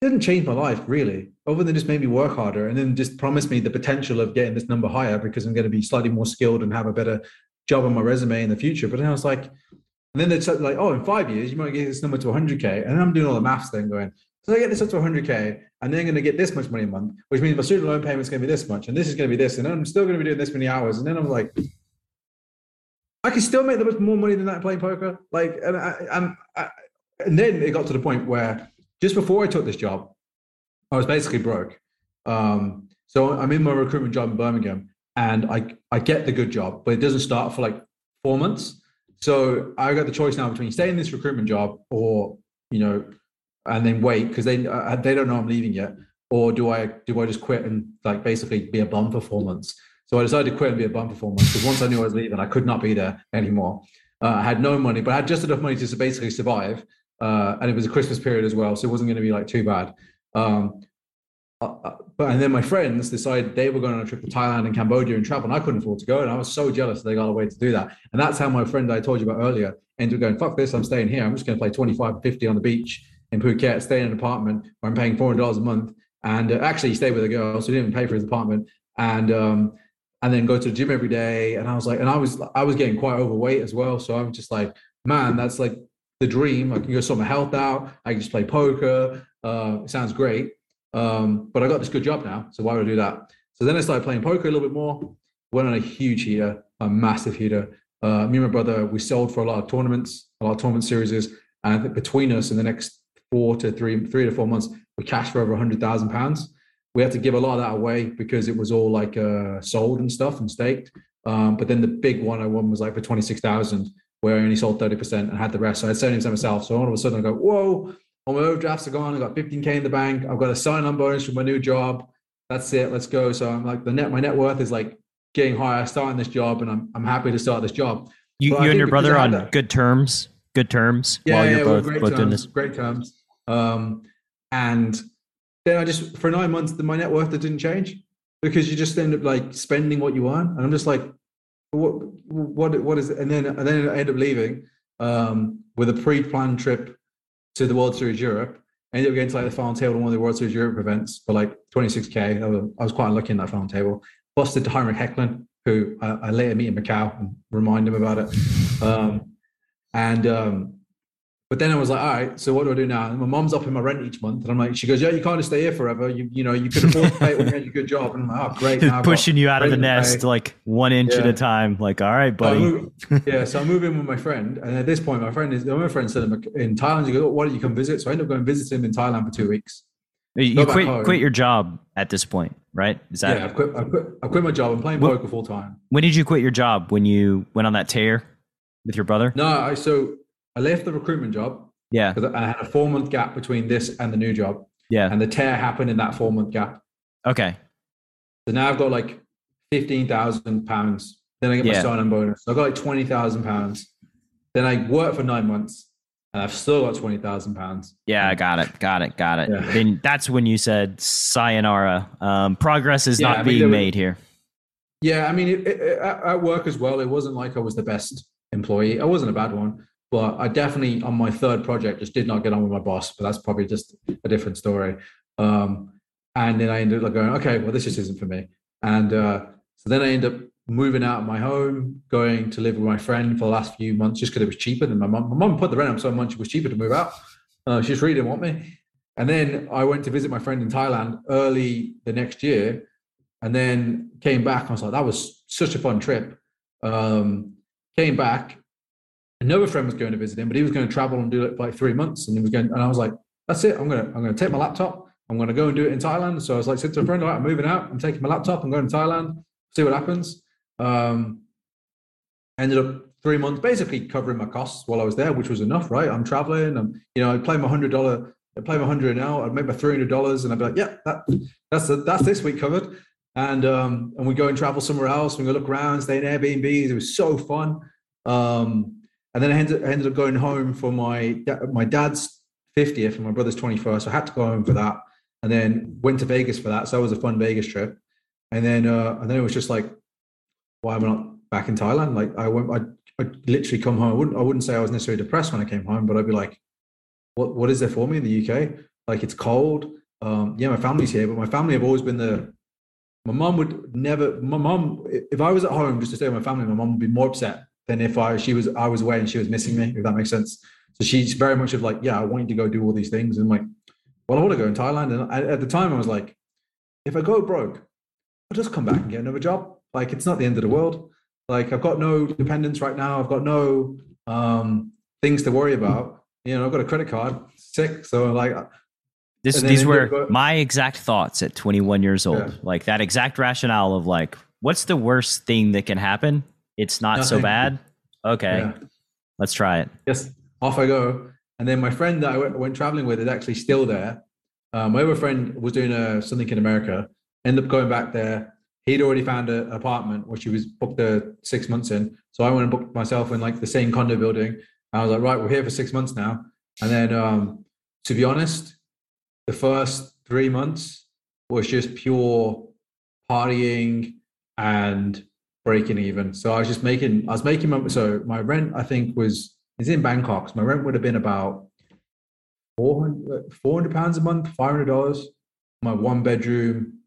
didn't change my life really other than just made me work harder and then just promised me the potential of getting this number higher because i'm going to be slightly more skilled and have a better job on my resume in the future but then i was like and then they'd say like, oh, in five years, you might get this number to 100K. And then I'm doing all the maths then going, so I get this up to 100K and then I'm going to get this much money a month, which means my student loan payment is going to be this much. And this is going to be this. And I'm still going to be doing this many hours. And then I'm like, I can still make much more money than that playing poker. Like, and I, I'm, I, and then it got to the point where just before I took this job, I was basically broke. Um, so I'm in my recruitment job in Birmingham and I, I get the good job, but it doesn't start for like four months. So I got the choice now between staying in this recruitment job or, you know, and then wait because they uh, they don't know I'm leaving yet, or do I do I just quit and like basically be a bum for four months? So I decided to quit and be a bum for four months because once I knew I was leaving, I could not be there anymore. Uh, I had no money, but I had just enough money to basically survive, uh, and it was a Christmas period as well, so it wasn't going to be like too bad. Um, uh, uh, but and then my friends decided they were going on a trip to Thailand and Cambodia and travel, and I couldn't afford to go, and I was so jealous they got away to do that. And that's how my friend I told you about earlier ended up going, "Fuck this, I'm staying here. I'm just going to play 25, 50 on the beach in Phuket, stay in an apartment where I'm paying four hundred dollars a month, and uh, actually stay with a girl, so he didn't even pay for his apartment, and um, and then go to the gym every day. And I was like, and I was I was getting quite overweight as well, so I'm just like, man, that's like the dream. I can go sort my health out. I can just play poker. Uh, it sounds great. Um, but I got this good job now, so why would I do that? So then I started playing poker a little bit more. Went on a huge heater, a massive heater. Uh, me and my brother, we sold for a lot of tournaments, a lot of tournament series, and I think between us in the next four to three, three to four months, we cashed for over a hundred thousand pounds. We had to give a lot of that away because it was all like uh, sold and stuff and staked. Um, but then the big one I won was like for twenty six thousand, where I only sold thirty percent and had the rest. So I had seventy percent myself. So all of a sudden I go, whoa! all my overdrafts are gone. I got 15k in the bank. I've got a sign-on bonus from my new job. That's it. Let's go. So I'm like the net. My net worth is like getting higher. Starting this job, and I'm I'm happy to start this job. You, you and your brother on that, good terms. Good terms. Yeah, while yeah, you're both, great both terms, doing this. Great terms. Um, and then I just for nine months, my net worth didn't change because you just end up like spending what you earn, and I'm just like, what what what is it? And then and then I end up leaving um, with a pre-planned trip to the World Series Europe. ended up getting to like the final table in one of the World Series Europe events for like 26k. I was, I was quite unlucky in that final table. Busted to Heinrich Hecklin, who I, I, later meet in Macau and remind him about it. Um, and um, but then I was like, all right, so what do I do now? And my mom's upping my rent each month, and I'm like, she goes, yeah, you can't just stay here forever. You you know, you could *laughs* afford to pay it when you had a good job. And I'm like, oh, great. Now Pushing you out of the nest like one inch yeah. at a time. Like, all right, buddy. So move, *laughs* yeah, so I move in with my friend, and at this point, my friend is my friend said in Thailand. He goes, oh, why don't you come visit? So I end up going visit him in Thailand for two weeks. You quit quit your job at this point, right? Is that? Yeah, I quit. I quit. I quit my job. I'm playing poker full time. When did you quit your job? When you went on that tear with your brother? No, I so I left the recruitment job yeah. Because I had a four month gap between this and the new job. Yeah. And the tear happened in that four month gap. Okay. So now I've got like fifteen thousand pounds. Then I get my yeah. sign-on bonus. So I've got like twenty thousand pounds. Then I work for nine months, and I've still got twenty thousand pounds. Yeah, I got it, got it, got it. Yeah. Then that's when you said sayonara. Um, progress is Yeah, not I mean, being was- made here. Yeah, I mean, it, it, at work as well, it wasn't like I was the best employee. I wasn't a bad one, but I definitely on my third project just did not get on with my boss. But that's probably just a different story. Um, and then I ended up going, okay, well, this just isn't for me. And uh, so then I ended up moving out of my home, going to live with my friend for the last few months, just because it was cheaper than my mom. My mom put the rent up so much it was cheaper to move out. Uh, she just really didn't want me. And then I went to visit my friend in Thailand early the next year, and then came back. I was like, that was such a fun trip. Um, came back. Another friend was going to visit him, but he was going to travel and do it for like three months. And he was going, and I was like, that's it. I'm gonna I'm gonna take my laptop. I'm gonna go and do it in Thailand. So I was like, said to a friend, all right, I'm moving out. I'm taking my laptop. I'm going to Thailand. See what happens. Um, ended up three months basically covering my costs while I was there, which was enough, right? I'm traveling. I'm you know I play my hundred dollar. I play my hundred an hour. I'd make my three hundred dollars, and I'd be like, yeah, that that's that's this week covered. And um, and we go and travel somewhere else. We go look around, stay in Airbnbs. It was so fun. Um, and then I ended, I ended up going home for my my dad's 50th and my brother's 21st. So I had to go home for that. And then went to Vegas for that. So that was a fun Vegas trip. And then uh, and then it was just like, why am I not back in Thailand? Like I went, I I literally come home. I wouldn't I wouldn't say I was necessarily depressed when I came home, but I'd be like, what what is there for me in the UK? Like it's cold. Um, yeah, my family's here, but my family have always been the my mom would never my mom if I was at home just to stay with my family, my mom would be more upset than if I she was I was away and she was missing me, if that makes sense. So she's very much of like, yeah, I want you to go do all these things. And I'm like, well, I want to go in Thailand. And I, at the time I was like, if I go broke, I'll just come back and get another job. Like it's not the end of the world. Like I've got no dependents right now. I've got no um, things to worry about. You know, I've got a credit card, sick. So like This, these were go- my exact thoughts at 21 years old. Yeah. Like that exact rationale of like, what's the worst thing that can happen? It's not so bad. Okay, yeah. let's try it. yes, off I go. And then my friend that I went, went traveling with is actually still there. Um, my other friend was doing uh, something in America, ended up going back there. He'd already found a- an apartment, which he was booked uh, six months in. So I went and booked myself in like the same condo building. I was like, right, we're here for six months now. And then, um, to be honest, the first three months was just pure partying and breaking even. So I was just making, I was making my, so my rent, I think was, is in Bangkok. So my rent would have been about 400, 400 pounds a month, $500. My one bedroom.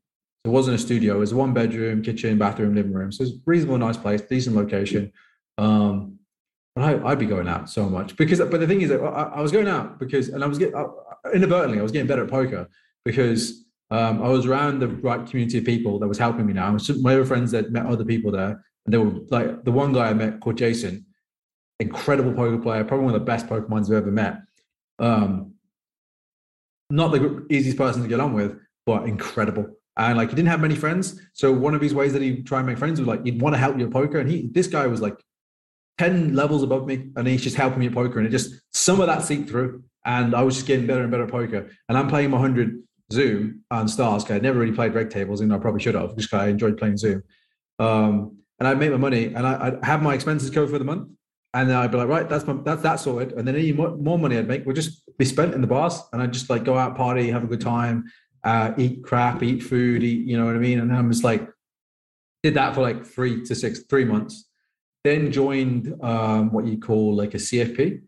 It wasn't a studio. It was one bedroom, kitchen, bathroom, living room. So it's a reasonable, nice place, decent location. Um, but I, I'd be going out so much because, but the thing is that I, I was going out because, and I was getting, inadvertently, I was getting better at poker because um, I was around the right community of people that was helping me now. My other friends that met other people there, and they were like the one guy I met called Jason, incredible poker player, probably one of the best poker minds I've ever met. Um, not the easiest person to get on with, but incredible. And like he didn't have many friends, so one of his ways that he try and make friends was like he'd want to help you at poker, and he this guy was like ten levels above me, and he's just helping me at poker, and it just some of that seeped through, and I was just getting better and better at poker, and I'm playing my hundred Zoom and Stars. I never really played reg tables, and I probably should have, just 'cause I enjoyed playing Zoom. Um, and I'd make my money, and I, I'd have my expenses covered for the month, and then I'd be like, right, that's my, that's that sorted, and then any more, more money I'd make would just be spent in the bars, and I'd just like go out party, have a good time, uh, eat crap, eat food, eat, you know what I mean? And I'm just like, did that for like three to six, three months. Then joined um, what you call like a CFP.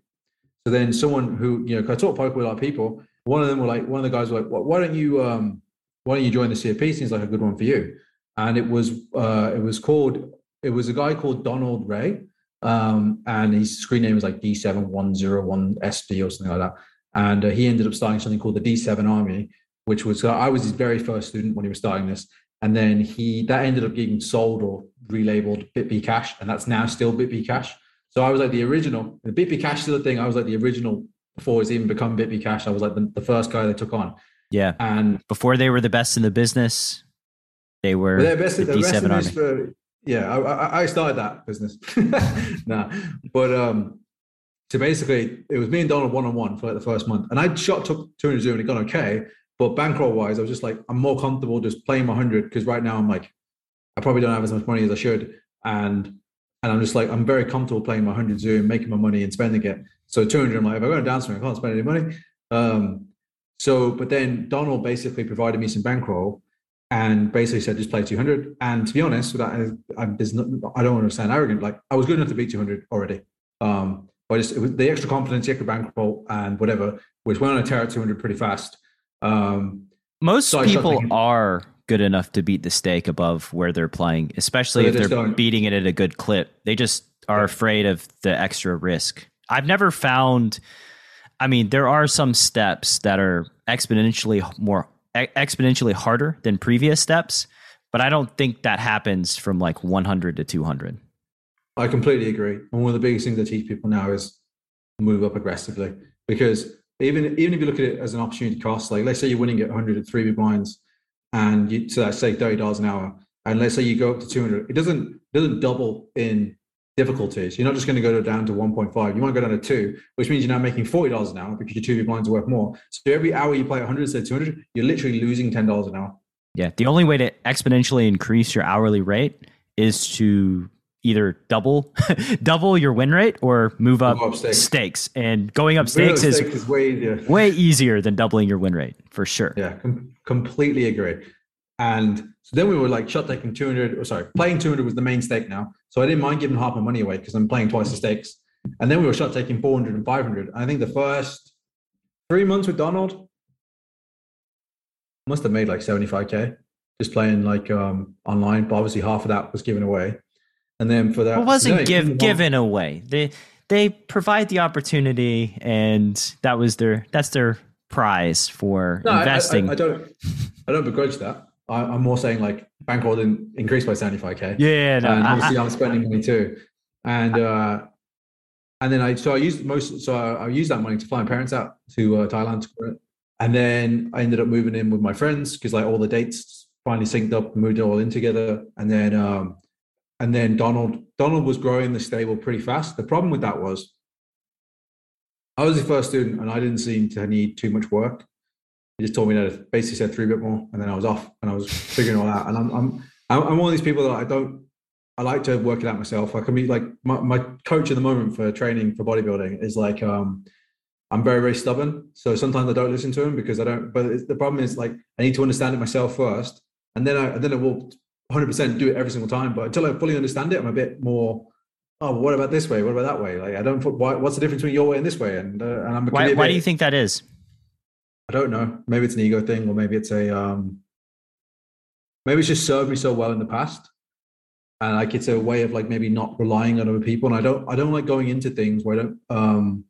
So then someone who, you know, I taught poker with a lot of people. One of them were like, one of the guys were like, "Why- don't you, um, why don't you join the CFP? Seems like a good one for you. And it was, uh, it was called, it was a guy called Donald Ray. Um, and his screen name was like D7101SD or something like that. And uh, he ended up starting something called the D7 Army, which was, I was his very first student when he was starting this. And then he, that ended up getting sold or relabeled BitB Cash. And that's now still BitB Cash. So I was like the original, the BitB Cash is a thing. I was like the original before it's even become BitB Cash. I was like the, the first guy they took on. Yeah. And Before they were the best in the business, they were best, the they're best D7 in Army. for, yeah, I, I, started that business. *laughs* nah, but um, so basically, it was me and Donald one on one for like the first month, and I shot took 200 zoom and it got okay. But bankroll wise, I was just like, I'm more comfortable just playing my 100 because right now I'm like, I probably don't have as much money as I should, and and I'm just like I'm very comfortable playing my 100 zoom, making my money and spending it. So 200, I'm like, if I go to downswing, I can't spend any money. Um, so, but then Donald basically provided me some bankroll and basically said, just play 200. And to be honest, without, I, there's not, I don't want to sound arrogant. Like I was good enough to beat 200 already. Um, but just, it was the extra confidence, the extra bankroll, and whatever, which went on a tear at 200 pretty fast. Um, Most so people thinking, are good enough to beat the stake above where they're playing, especially if they're don't. beating it at a good clip. They just are yeah. afraid of the extra risk. I've never found. I mean, there are some steps that are exponentially more exponentially harder than previous steps, but I don't think that happens from like 100 to 200. I completely agree. And one of the biggest things I teach people now is move up aggressively because even even if you look at it as an opportunity cost, like let's say you're winning at 100 at three big blinds, and you so let's say 30 dollars an hour, and let's say you go up to 200, it doesn't doesn't double in difficulties. You're not just going to go down to 1.5. You might go down to two, which means you're now making $40 an hour because your two of your blinds are worth more. So every hour you play 100 instead of 200, you're literally losing $10 an hour. Yeah. The only way to exponentially increase your hourly rate is to either double *laughs* double your win rate or move up, up stakes. stakes. And going up stakes, is, is, way easier. way easier than doubling your win rate for sure. Yeah, com- completely agree. And so then we were like shot taking 200, or sorry, playing 200 was the main stake now. So I didn't mind giving half my money away because I'm playing twice the stakes. And then we were shot taking 400 and 500. I think the first three months with Donald must have made like 75K just playing like um, online. But obviously half of that was given away. And then for that, it wasn't no, give, given away. They, they provide the opportunity and that was their, that's their prize for no, investing. I, I, I don't, I don't begrudge that. I, am more saying like bankroll didn't increase by 75k. Yeah, no, and obviously I, am spending money too, and uh, and then I so I used most so I, I used that money to fly my parents out to uh, Thailand, and then I ended up moving in with my friends because like all the dates finally synced up, moved it all in together, and then um, and then Donald Donald was growing the stable pretty fast. The problem with that was I was the first student and I didn't seem to need too much work he just told me that basically said three bet more, and then I was off, and I was figuring all out. And I'm I'm I'm one of these people that I don't. I like to work it out myself. I can be like my, my coach at the moment for training for bodybuilding is like um I'm very very stubborn. So sometimes I don't listen to him because I don't. But the problem is like I need to understand it myself first, and then I and then I will 100 percent do it every single time. But until I fully understand it, I'm a bit more oh, what about this way? What about that way? Like, I don't put, why, what's the difference between your way and this way? And, uh, and I'm why, why do you think that is? I don't know. Maybe it's an ego thing, or maybe it's a um, maybe it's just served me so well in the past, and like it's a way of like maybe not relying on other people. And I don't I don't like going into things where I don't um,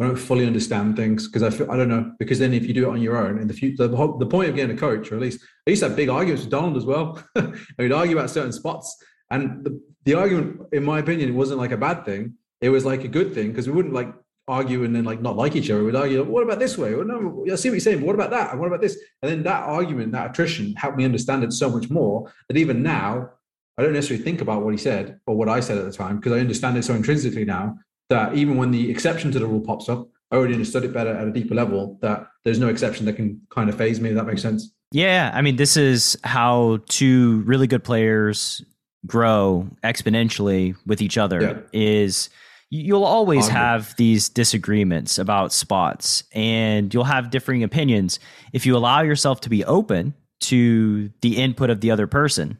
I don't fully understand things because I feel, I don't know because then if you do it on your own in the future, the, whole, the point of getting a coach, or at least I used to have big arguments with Donald as well. *laughs* I would argue about certain spots, and the, the argument, in my opinion, wasn't like a bad thing. It was like a good thing because we wouldn't like argue and then like not like each other. We'd argue, what about this way? Well, no, I see what you're saying, but what about that? And what about this? And then that argument, that attrition helped me understand it so much more that even now, I don't necessarily think about what he said or what I said at the time because I understand it so intrinsically now that even when the exception to the rule pops up, I already understood it better at a deeper level that there's no exception that can kind of phase me. If that makes sense. Yeah. I mean, this is how two really good players grow exponentially with each other yeah. is – you'll always have these disagreements about spots and you'll have differing opinions if you allow yourself to be open to the input of the other person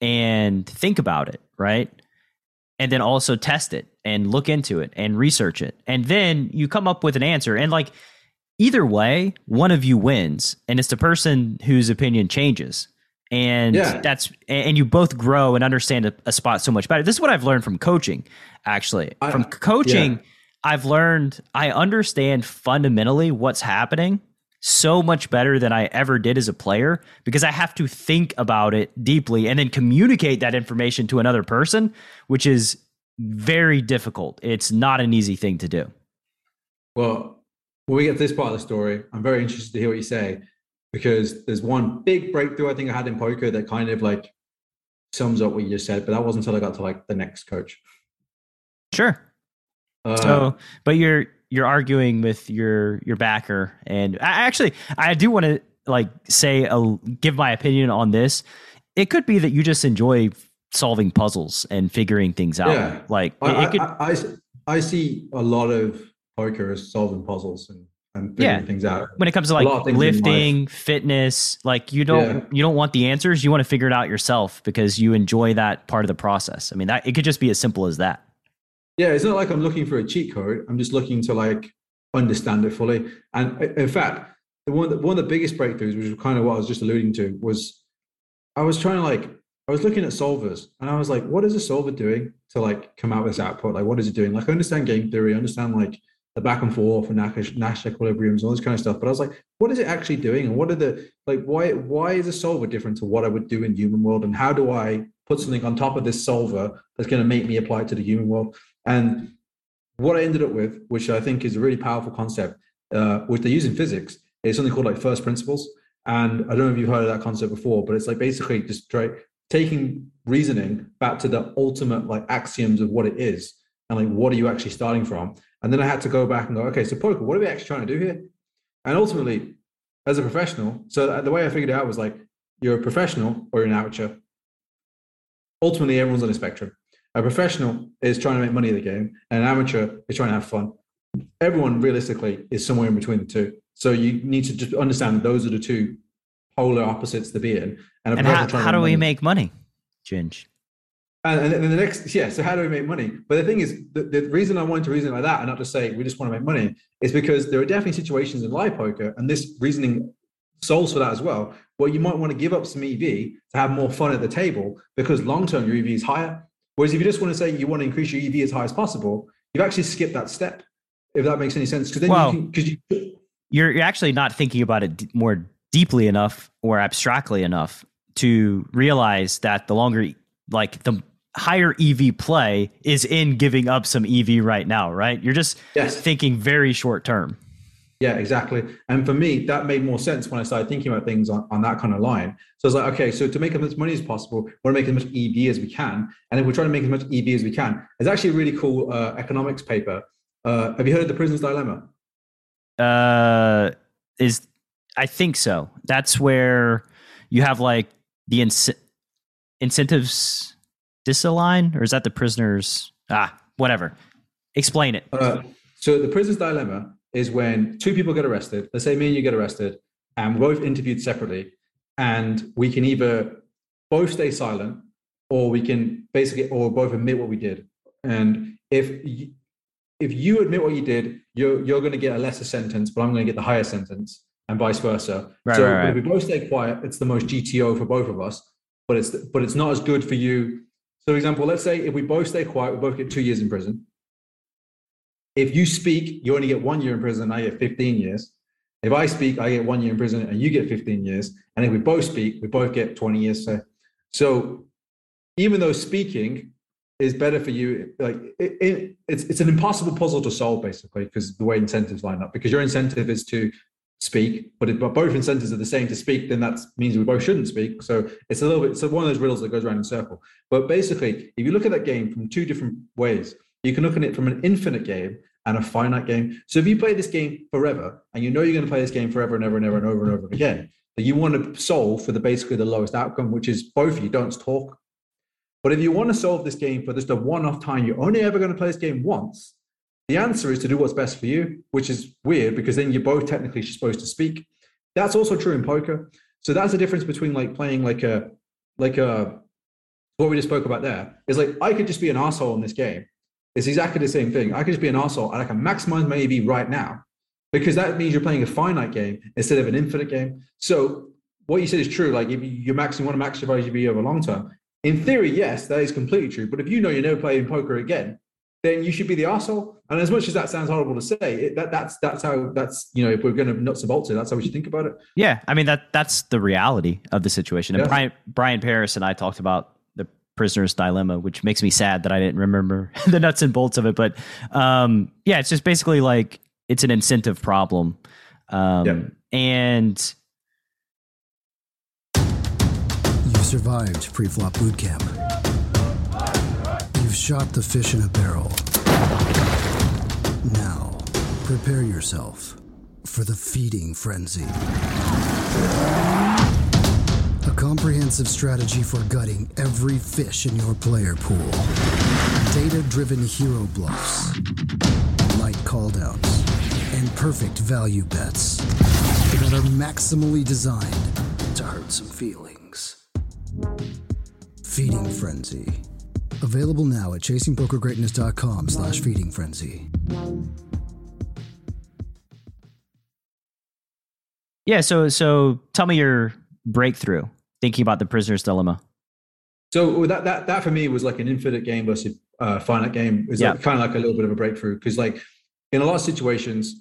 and think about it right? And then also test it and look into it and research it. And then you come up with an answer. And like either way one of you wins and it's the person whose opinion changes and yeah. that's and you both grow and understand a, a, spot so much better. This is what i've learned from coaching actually. I, from coaching yeah. i've learned i understand fundamentally what's happening so much better than i ever did as a player because i have to think about it deeply and then communicate that information to another person which is very difficult. It's not an easy thing to do. Well when we get to this part of the story i'm very interested to hear what you say because there's one big breakthrough I think I had in poker that kind of like sums up what you just said, but that wasn't until I got to like the next coach. Sure. Uh, so, but you're you're arguing with your your backer, and I actually I do want to like say a, give my opinion on this. It could be that you just enjoy solving puzzles and figuring things out. Yeah. Like I, it could, I, I, I see a lot of poker as solving puzzles and, and figuring Yeah. things out. when it comes to like of things in lifting, fitness, like you don't Yeah. you don't want the answers. You want to figure it out yourself because you enjoy that part of the process. I mean, that it could just be as simple as that. Yeah, it's not like I'm looking for a cheat code. I'm just looking to like understand it fully. And in fact, the one that, one of the biggest breakthroughs, which is kind of what I was just alluding to, was I was trying to like I was looking at solvers and I was like, what is a solver doing to like come out with this output? Like, what is it doing? Like, I understand game theory, I understand like the back and forth and Nash, Nash equilibriums, and all this kind of stuff. But I was like, what is it actually doing? And what are the like why why is a solver different to what I would do in human world? And how do I put something on top of this solver that's going to make me apply it to the human world? And what I ended up with, which I think is a really powerful concept, uh, which they use in physics, is something called like first principles. And I don't know if you've heard of that concept before, but it's like basically just try, taking reasoning back to the ultimate like axioms of what it is and like what are you actually starting from. And then I had to go back and go, okay, so poker, what are we actually trying to do here? And ultimately, as a professional, so the way I figured it out was like you're a professional or you're an amateur. Ultimately, everyone's on a spectrum. A professional is trying to make money in the game, and an amateur is trying to have fun. Everyone realistically is somewhere in between the two. So you need to just understand those are the two polar opposites to be in. a And how, how do we make money, Ginge? And, and then the next, yeah. So how do we make money? But the thing is, the, the reason I wanted to reason like that and not just say we just want to make money is because there are definitely situations in live poker, and this reasoning solves for that as well, where you might want to give up some EV to have more fun at the table because long term your EV is higher. Whereas if you just want to say you want to increase your EV as high as possible, you've actually skipped that step. If that makes any sense, because then Well- you can because you You're you're actually not thinking about it more deeply enough or abstractly enough to realize that the longer, like the higher EV play is in giving up some EV right now, right? You're just yes thinking very short term. Yeah, exactly. And for me, that made more sense when I started thinking about things on, on that kind of line. So I was like, okay, so to make as much money as possible, we want to make as much EV as we can. And if we're trying to make as much EV as we can, there's actually a really cool uh, economics paper. Uh, have you heard of the prisoner's dilemma? Uh, is I think so. That's where you have like the inc- incentives disalign, or is that the prisoners? Ah, whatever. Explain it. Uh, so the prisoner's dilemma is when two people get arrested. Let's say me and you get arrested, and we're both interviewed separately, and we can either both stay silent, or we can basically, or both admit what we did. And if y- if you admit what you did, you're you're going to get a lesser sentence, but I'm going to get the higher sentence, and vice versa. Right, so right, right. if we both stay quiet, it's the most GTO for both of us, but it's but it's not as good for you. So, for example, let's say if we both stay quiet, we both get two years in prison. If you speak, you only get one year in prison, and I get 15 years. If I speak, I get one year in prison and you get 15 years. And if we both speak, we both get 20 years. So, so even though speaking is better for you, like it, it, it's, it's an impossible puzzle to solve basically because the way incentives line up, because your incentive is to speak, but if both incentives are the same to speak, then that means we both shouldn't speak. So it's a little bit, so one of those riddles that goes around in circle. But basically, if you look at that game from two different ways, you can look at it from an infinite game and a finite game. So if you play this game forever and you know you're going to play this game forever and ever and ever and over and over again, then you want to solve for the basically the lowest outcome, which is both of you don't talk. But if you want to solve this game for just a one-off time, you're only ever going to play this game once. The answer is to do what's best for you, which is weird because then you're both technically supposed to speak. That's also true in poker. So that's the difference between like playing like a like a what we just spoke about there is like I could just be an asshole in this game. It's exactly the same thing. I could just be an asshole and I can maximize my EV right now because that means you're playing a finite game instead of an infinite game. So what you said is true. Like if you max, you want to maximize your EV over long term. In theory, yes, that is completely true. But if you know you're never playing poker again, then you should be the asshole. And as much as that sounds horrible to say, it, that, that's that's how that's you know if we're going to nuts and bolts it, that's how we should think about it. Yeah, I mean that that's the reality of the situation. And Yeah. Brian Brian Paris and I talked about the prisoner's dilemma, which makes me sad that I didn't remember *laughs* the nuts and bolts of it. But um, yeah, it's just basically like it's an incentive problem, um, Yeah. and You survived pre-flop boot camp. Shot the fish in a barrel. Now, prepare yourself for the feeding frenzy. A comprehensive strategy for gutting every fish in your player pool. Data driven hero bluffs, light calldowns, and perfect value bets that are maximally designed to hurt some feelings. Feeding Frenzy. Available now at chasingpokergreatness.com slash feeding frenzy. Yeah, so so tell me your breakthrough thinking about the prisoner's dilemma. So that that that for me was like an infinite game versus uh, finite game. It was Yeah. like, kind of like a little bit of a breakthrough because like in a lot of situations,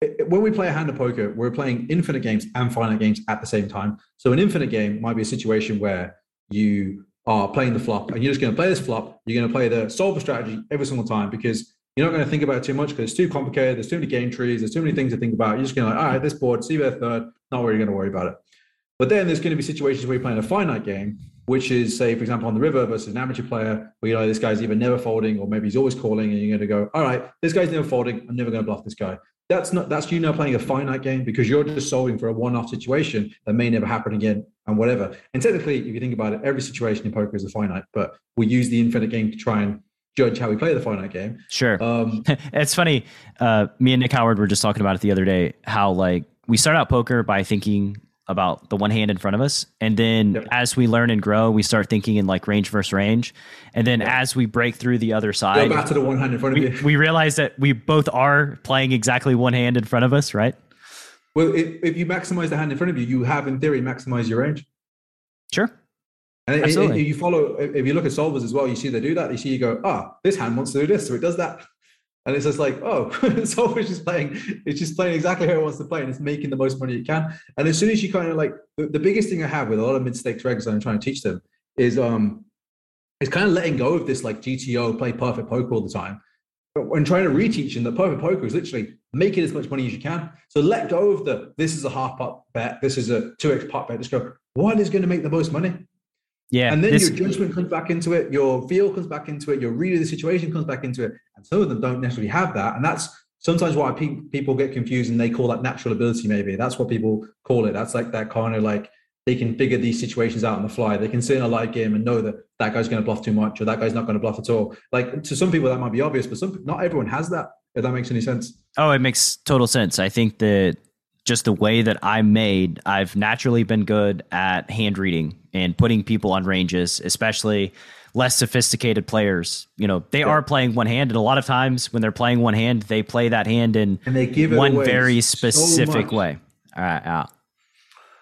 it- it- when we play a hand of poker, we're playing infinite games and finite games at the same time. So an infinite game might be a situation where you are playing the flop and you're just going to play this flop. You're going to play the solver strategy every single time because you're not going to think about it too much because it's too complicated. There's too many game trees. There's too many things to think about. You're just going to like, all right, this board, c-bet third. Not really going to worry about it. But then there's going to be situations where you're playing a finite game, which is, say, for example, on the river versus an amateur player, where you know this guy's either never folding or maybe he's always calling, and you're going to go, all right, this guy's never folding. I'm never going to bluff this guy. That's not that's you now playing a finite game because you're just solving for a one-off situation that may never happen again and whatever. And technically, if you think about it, every situation in poker is a finite, but we use the infinite game to try and judge how we play the finite game. Sure. Um, *laughs* it's funny. Uh, me and Nick Howard were just talking about it the other day. How like we start out poker by thinking about the one hand in front of us, and then Yep. as we learn and grow, we start thinking in like range versus range, and then as we break through the other go side, back to the one hand in front of we, you. we realize that we both are playing exactly one hand in front of us, right? Well, if, if you maximize the hand in front of you, you have in theory maximized your range. Sure. And Absolutely. if you follow, if you look at solvers as well, you see they do that. You see, you go, ah, this hand wants to do this, so it does that. And it's just like, oh, *laughs* solver's just playing, it's just playing exactly how it wants to play, and it's making the most money it can. And as soon as you kind of like, the, the biggest thing I have with a lot of mid stakes regs I'm trying to teach them is, um, is kind of letting go of this like GTO play perfect poker all the time, and trying to reteach them that perfect poker is literally making as much money as you can. So let go of the this is a half pot bet, this is a two x pot bet. Just go, what is going to make the most money? Yeah. and then this- your judgment comes back into it, your feel comes back into it, your reading of the situation comes back into it. And some of them don't necessarily have that. And that's sometimes why pe- people get confused and they call that natural ability, maybe. That's what people call it. That's like that kind of like they can figure these situations out on the fly. They can sit in a live game and know that that guy's going to bluff too much or that guy's not going to bluff at all. Like to some people, that might be obvious, but some not everyone has that, if that makes any sense. Oh, it makes total sense. I think that just the way that I'm made, I've naturally been good at hand reading and putting people on ranges, especially less sophisticated players. You know, they are playing one hand, and a lot of times when they're playing one hand, they play that hand in And they give it one very specific much. way. All right, yeah.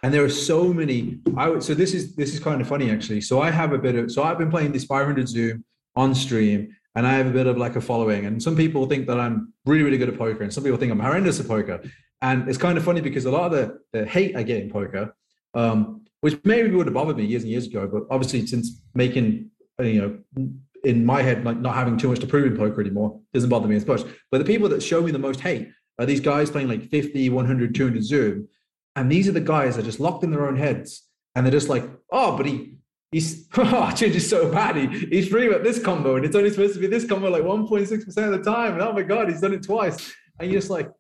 And there are so many. I would, so this is this is kind of funny actually. So I have a bit of so I've been playing this 500 Zoom on stream, and I have a bit of like a following. And some people think that I'm really really good at poker, and some people think I'm horrendous at poker. And it's kind of funny because a lot of the, the hate I get in poker, um, which maybe would have bothered me years and years ago, but obviously since making you know in my head like not having too much to prove in poker anymore doesn't bother me as much. But the people that show me the most hate are these guys playing like 50, 100, 200 Zoom. And these are the guys that are just locked in their own heads. And they're just like, oh, but he, he's, *laughs* oh, Ginge is so bad. He, he's free at this combo and it's only supposed to be this combo like 1.6% of the time. And oh my God, he's done it twice. And you're just like,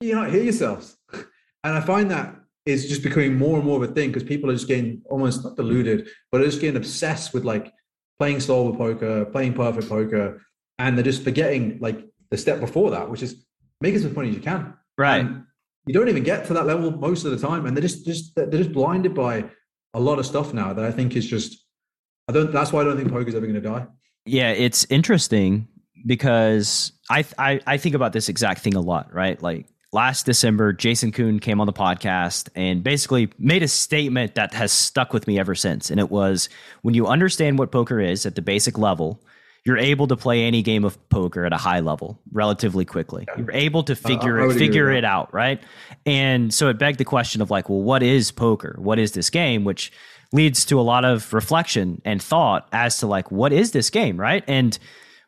you not hear yourselves. *laughs* And I find that is just becoming more and more of a thing because people are just getting almost not deluded, but are just getting obsessed with like playing solver poker, playing perfect poker. And they're just forgetting like the step before that, which is make as much money as you can. Right. And you don't even get to that level most of the time, and they're just just they're just blinded by a lot of stuff now that I think is just. I don't. That's why I don't think poker's ever going to die. Yeah, it's interesting because I, I I think about this exact thing a lot, right? Like last December, Jason Koon came on the podcast and basically made a statement that has stuck with me ever since. And it was when you understand what poker is at the basic level, you're able to play any game of poker at a high level relatively quickly. You're able to figure I it figure it out, right? And so it begged the question of like, well, what is poker? What is this game? Which leads to a lot of reflection and thought as to like, what is this game, right? And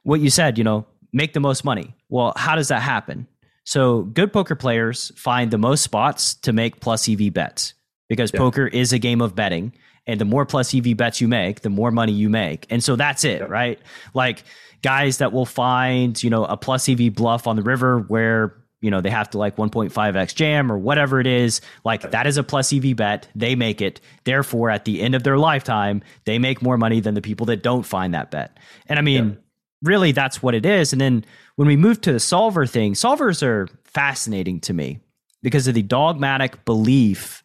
what you said, you know, make the most money. Well, how does that happen? So good poker players find the most spots to make plus EV bets because Yeah. poker is a game of betting. And the more plus EV bets you make, the more money you make. And so that's it, right? Like guys that will find, you know, a plus EV bluff on the river where you know they have to like 1.5x jam or whatever it is like that is a plus ev bet they make it therefore at the end of their lifetime they make more money than the people that don't find that bet and i mean yeah. Really that's what it is and then when we move to the solver thing solvers are fascinating to me because of the dogmatic belief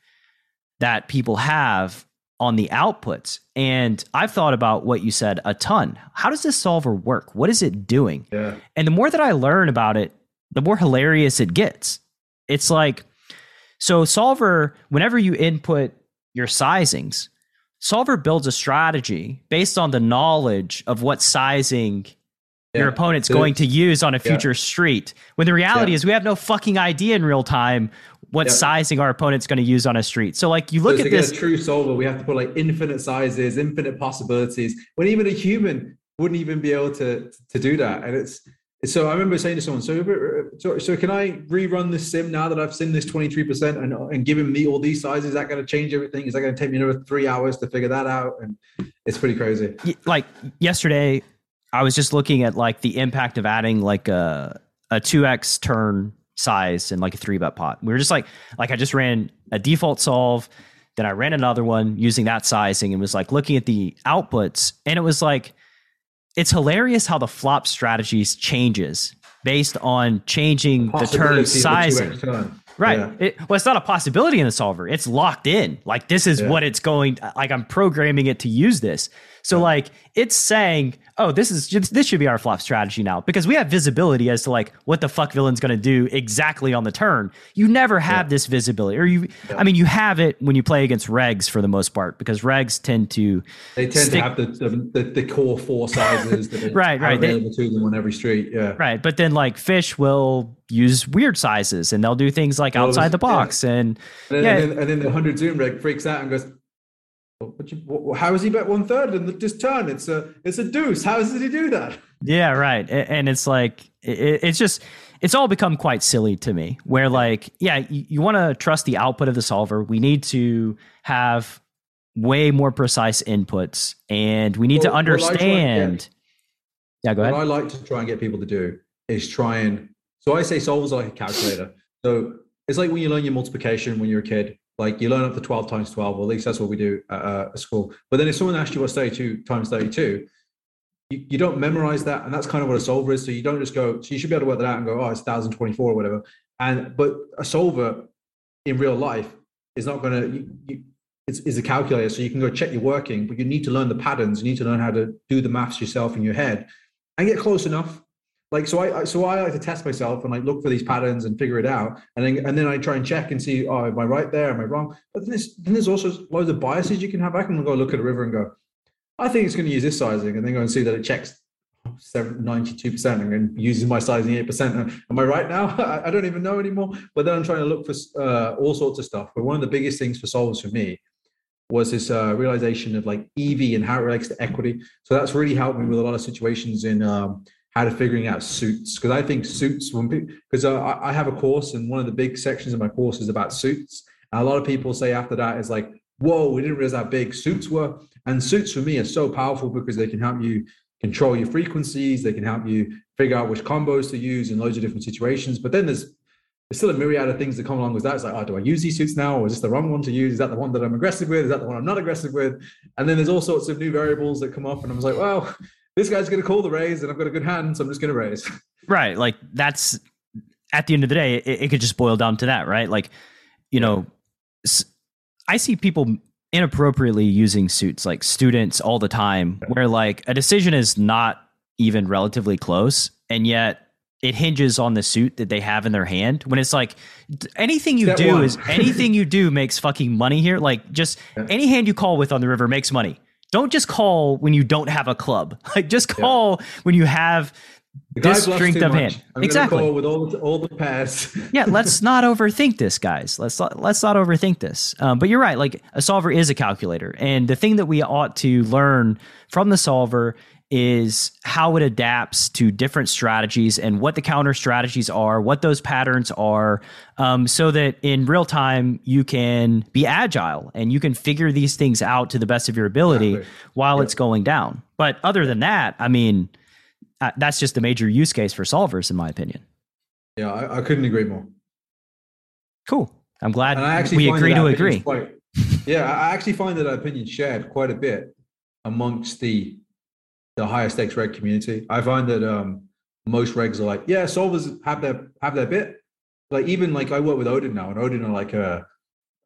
that people have on the outputs. And I've thought about what you said a ton. How does this solver work? What is it doing? Yeah. And the more that I learn about it, the more hilarious it gets. It's like, so Solver, whenever you input your sizings, Solver builds a strategy based on the knowledge of what sizing yeah. your opponent's going to use on a future yeah. street. When the reality yeah. is we have no fucking idea in real time what sizing our opponent's going to use on a street. So like you look so at this true solver, we have to put like infinite sizes, infinite possibilities. When even a human wouldn't even be able to to do that, and it's so I remember saying to someone, so, so, so can I rerun this sim now that I've seen this 23% and, and given me all these sizes? Is that going to change everything? Is that going to take me another three hours to figure that out? And it's pretty crazy. Like yesterday, I was just looking at like the impact of adding like a, a 2x turn size and like a three bet pot. We were just like, like I just ran a default solve, then I ran another one using that sizing and was like looking at the outputs, and it was like, it's hilarious how the flop strategies changes based on changing the turn sizing. Right. Yeah. It, well, it's not a possibility in the solver. It's locked in. Like this is yeah. what it's going. Like I'm programming it to use this. So yeah. like it's saying, oh, this is this should be our flop strategy now because we have visibility as to like what the fuck villain's going to do exactly on the turn. You never have yeah. this visibility, or you. Yeah. I mean, you have it when you play against regs for the most part because regs tend to they tend stick, to have the, the, the core four sizes that *laughs* right, right, available they, to them on every street. Yeah, right. But then like fish will use weird sizes and they'll do things like outside the box and, and then, and then, and then the hundred zoom reg freaks out and goes but you, how is he bet one third in this turn? It's a it's a deuce. How did he do that? Yeah, right. And it's like it's just it's all become quite silly to me. Where like, yeah, you, you want to trust the output of the solver. We need to have way more precise inputs, and we need well, to understand. Get, yeah, go ahead. What I like to try and get people to do is try and. So I say solvers like a calculator. So it's like when you learn your multiplication when you're a kid like you learn up to 12 times 12, or at least that's what we do at, uh, school. But then if someone asks you what's 32 times 32, you, you, don't memorize that. And that's kind of what a solver is. So you don't just go, so you should be able to work that out and go, oh, it's 1024 or whatever. And, but a solver in real life is not going to, it's, it's a calculator. So you can go check your working, but you need to learn the patterns. You need to learn how to do the maths yourself in your head and get close enough like so I so I like to test myself and like look for these patterns and figure it out, and then and then I try and check and see, oh, am I right there? Am I wrong? But then there's then there's also loads of biases you can have. I can go look at a river and go, I think it's going to use this sizing, and then go and see that it checks 92 percent and uses my sizing eight percent. Am I right now? *laughs* I don't even know anymore. But then I'm trying to look for uh, all sorts of stuff. But one of the biggest things for solvers for me was this uh, realization of like EV and how it relates to equity. So that's really helped me with a lot of situations in. Um, how to figuring out suits because I think suits when because uh, I have a course and one of the big sections of my course is about suits. And a lot of people say after that is like, "Whoa, we didn't realize how big suits were." And suits for me are so powerful because they can help you control your frequencies. They can help you figure out which combos to use in loads of different situations. But then there's there's still a myriad of things that come along with that. It's like, oh, do I use these suits now, or is this the wrong one to use? Is that the one that I'm aggressive with? Is that the one I'm not aggressive with? And then there's all sorts of new variables that come up, and I was like, well, this guy's going to call the raise, and I've got a good hand, so I'm just going to raise. *laughs* Right. Like that's at the end of the day, it, it could just boil down to that, right? Like, you know, I see people inappropriately using suits, like students all the time, where like a decision is not even relatively close, and yet it hinges on the suit that they have in their hand when it's like anything you do one. is anything you do makes fucking money here like just *laughs* any hand you call with on the river makes money don't just call when you don't have a club. *laughs* Like just call yeah. when you have this strength of hand. I'm exactly. with all the, all the pass. *laughs* yeah, let's not overthink this, guys. Let's let's not overthink this. Um, but you're right. Like a solver is a calculator, and the thing that we ought to learn from the solver is how it adapts to different strategies and what the counter strategies are, what those patterns are, um, so that in real time you can be agile and you can figure these things out to the best of your ability exactly. while it's going down. But other than that, I mean, uh, that's just the major use case for solvers, in my opinion. Yeah, I, I couldn't agree more. Cool. I'm glad we agree to agree. Quite, yeah, I actually find that opinion shared quite a bit amongst the the higher stakes reg community. I find that um, most regs are like, yeah, solvers have their have their bit. Like even like I work with Odin now, and Odin are like a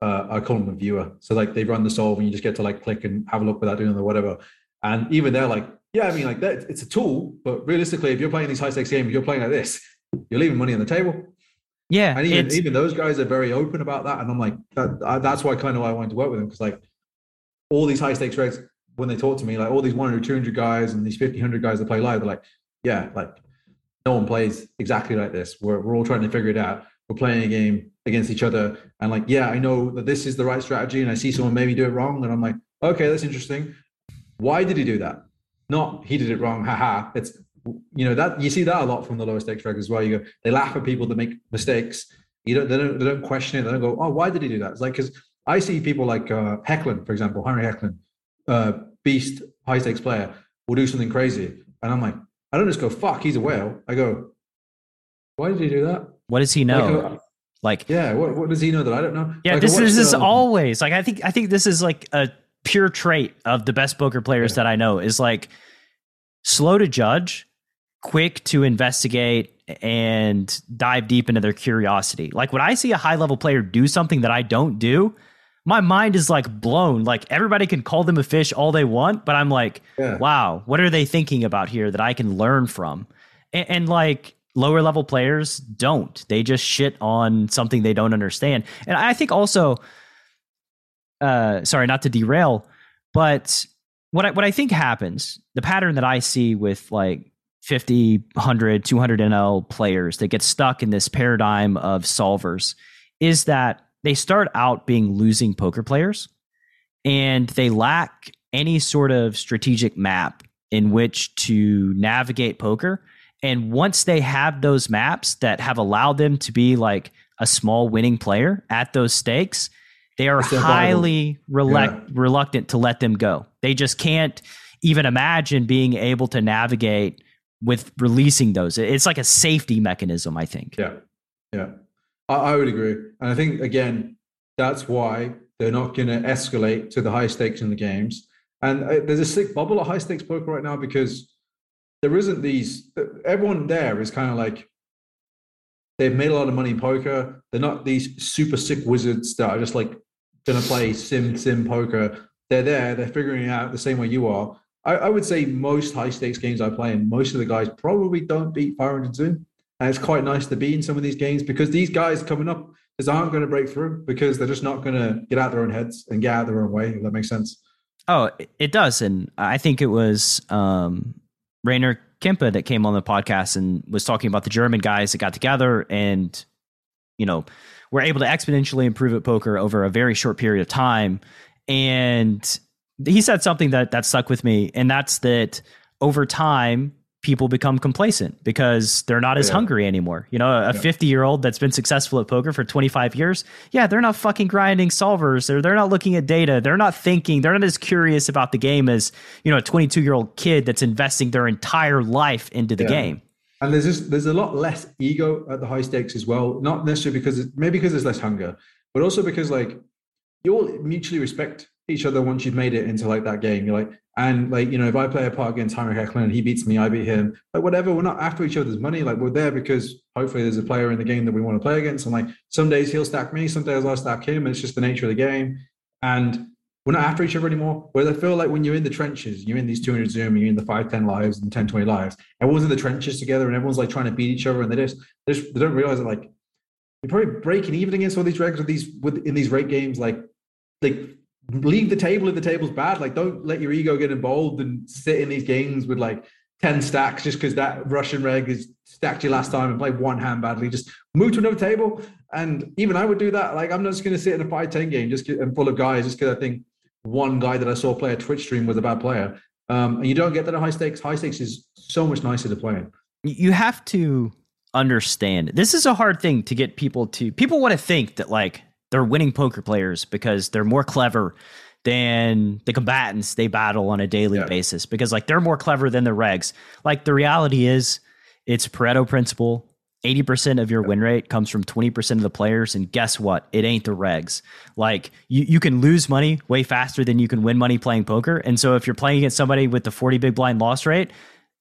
uh, I call them a viewer. So like they run the solve, and you just get to like click and have a look without doing the whatever. And even they're like, yeah, I mean like that, it's a tool, but realistically, if you're playing these high stakes games, you're playing like this, you're leaving money on the table. Yeah. And even even those guys are very open about that. And I'm like, that, I, that's why kind of why I wanted to work with them because like all these high stakes regs, when they talk to me, like all these 100, 200 guys and these 50, 100 guys that play live, they're like, yeah, like no one plays exactly like this. We're, we're all trying to figure it out. We're playing a game against each other. And like, yeah, I know that this is the right strategy. And I see someone maybe do it wrong. And I'm like, okay, that's interesting. Why did he do that? Not he did it wrong. Haha. It's you know that you see that a lot from the lower stakes regs as well. You go, they laugh at people that make mistakes. You don't they don't they don't question it. They don't go, oh, why did he do that? It's like because I see people like uh, Hecklin, for example, Henry Hecklin, uh, beast high stakes player, will do something crazy, and I'm like, I don't just go, fuck, he's a whale. I go, why did he do that? what does he know? Like, uh, Like, yeah, what, what does he know that I don't know? yeah, Like, this is this is um, always like I think I think this is like a pure trait of the best poker players Yeah. that I know is like slow to judge, quick to investigate and dive deep into their curiosity. Like when I see a high level player do something that I don't do, my mind is like blown. Like everybody can call them a fish all they want, but I'm like, Yeah. wow, what are they thinking about here that I can learn from? And, and like lower level players don't. They just shit on something they don't understand. And I think also, uh, sorry, not to derail, but what I, what I think happens, the pattern that I see with like 50, 100, 200 NL players that get stuck in this paradigm of solvers is that they start out being losing poker players and they lack any sort of strategic map in which to navigate poker. And once they have those maps that have allowed them to be like a small winning player at those stakes, they are highly relec- reluctant to let them go. They just can't even imagine being able to navigate with releasing those. It's like a safety mechanism, I think. Yeah, yeah, I, I would agree, and I think again that's why they're not going to escalate to the high stakes in the games. And uh, there's a sick bubble of high stakes poker right now because there isn't these. Everyone there is kind of like they've made a lot of money in poker. They're not these super sick wizards that are just like going to play sim sim poker. They're there. They're figuring it out the same way you are. I, I would say most high stakes games I play and most of the guys probably don't beat 500 Zoom. And it's quite nice to be in some of these games because these guys coming up just aren't going to break through because they're just not going to get out their own heads and get out their own way. If that makes sense. Oh, it- does, and I think it was um, Rainer Kempe that came on the podcast and was talking about the German guys that got together and you know were able to exponentially improve at poker over a very short period of time. And he said something that that stuck with me, and that's that over time people become complacent because they're not as Yeah. hungry anymore. You know, a Yeah. 50 year old that's been successful at poker for 25 years, yeah, they're not fucking grinding solvers. They're, they're not looking at data. They're not thinking. They're not as curious about the game as, you know, a 22 year old kid that's investing their entire life into the Yeah. game. And there's just there's a lot less ego at the high stakes as well. Not necessarily because maybe because there's less hunger, but also because like you all mutually respect each other once you've made it into like that game. You're like, and like you know, if I play a part against Heinrich Hecklin and he beats me, I beat him. Like whatever, we're not after each other's money. Like we're there because hopefully there's a player in the game that we want to play against. And like some days he'll stack me, some days I'll stack him. And it's just the nature of the game. And we're not after each other anymore. Whereas I feel like when you're in the trenches, you're in these 200 Zoom, you're in the 5, 10 lives and 10, 20 lives, everyone's in the trenches together and everyone's like trying to beat each other and they just, they, just, they don't realize that like you're probably breaking even against all these regs with these with in these rate games. Like, like leave the table if the table's bad. Like, don't let your ego get involved and sit in these games with like 10 stacks just because that Russian reg is stacked you last time and played one hand badly. Just move to another table. And even I would do that. Like, I'm not just going to sit in a 5 10 game just and full of guys just because I think one guy that I saw play a Twitch stream was a bad player. Um, and you don't get that at high stakes. High stakes is so much nicer to play in. you have to understand this is a hard thing to get people to people want to think that like they're winning poker players because they're more clever than the combatants they battle on a daily Yeah. basis because like they're more clever than the regs like the reality is it's pareto principle 80% of your win rate comes from 20% of the players. And guess what? It ain't the regs. Like you, you can lose money way faster than you can win money playing poker. And so if you're playing against somebody with the 40 big blind loss rate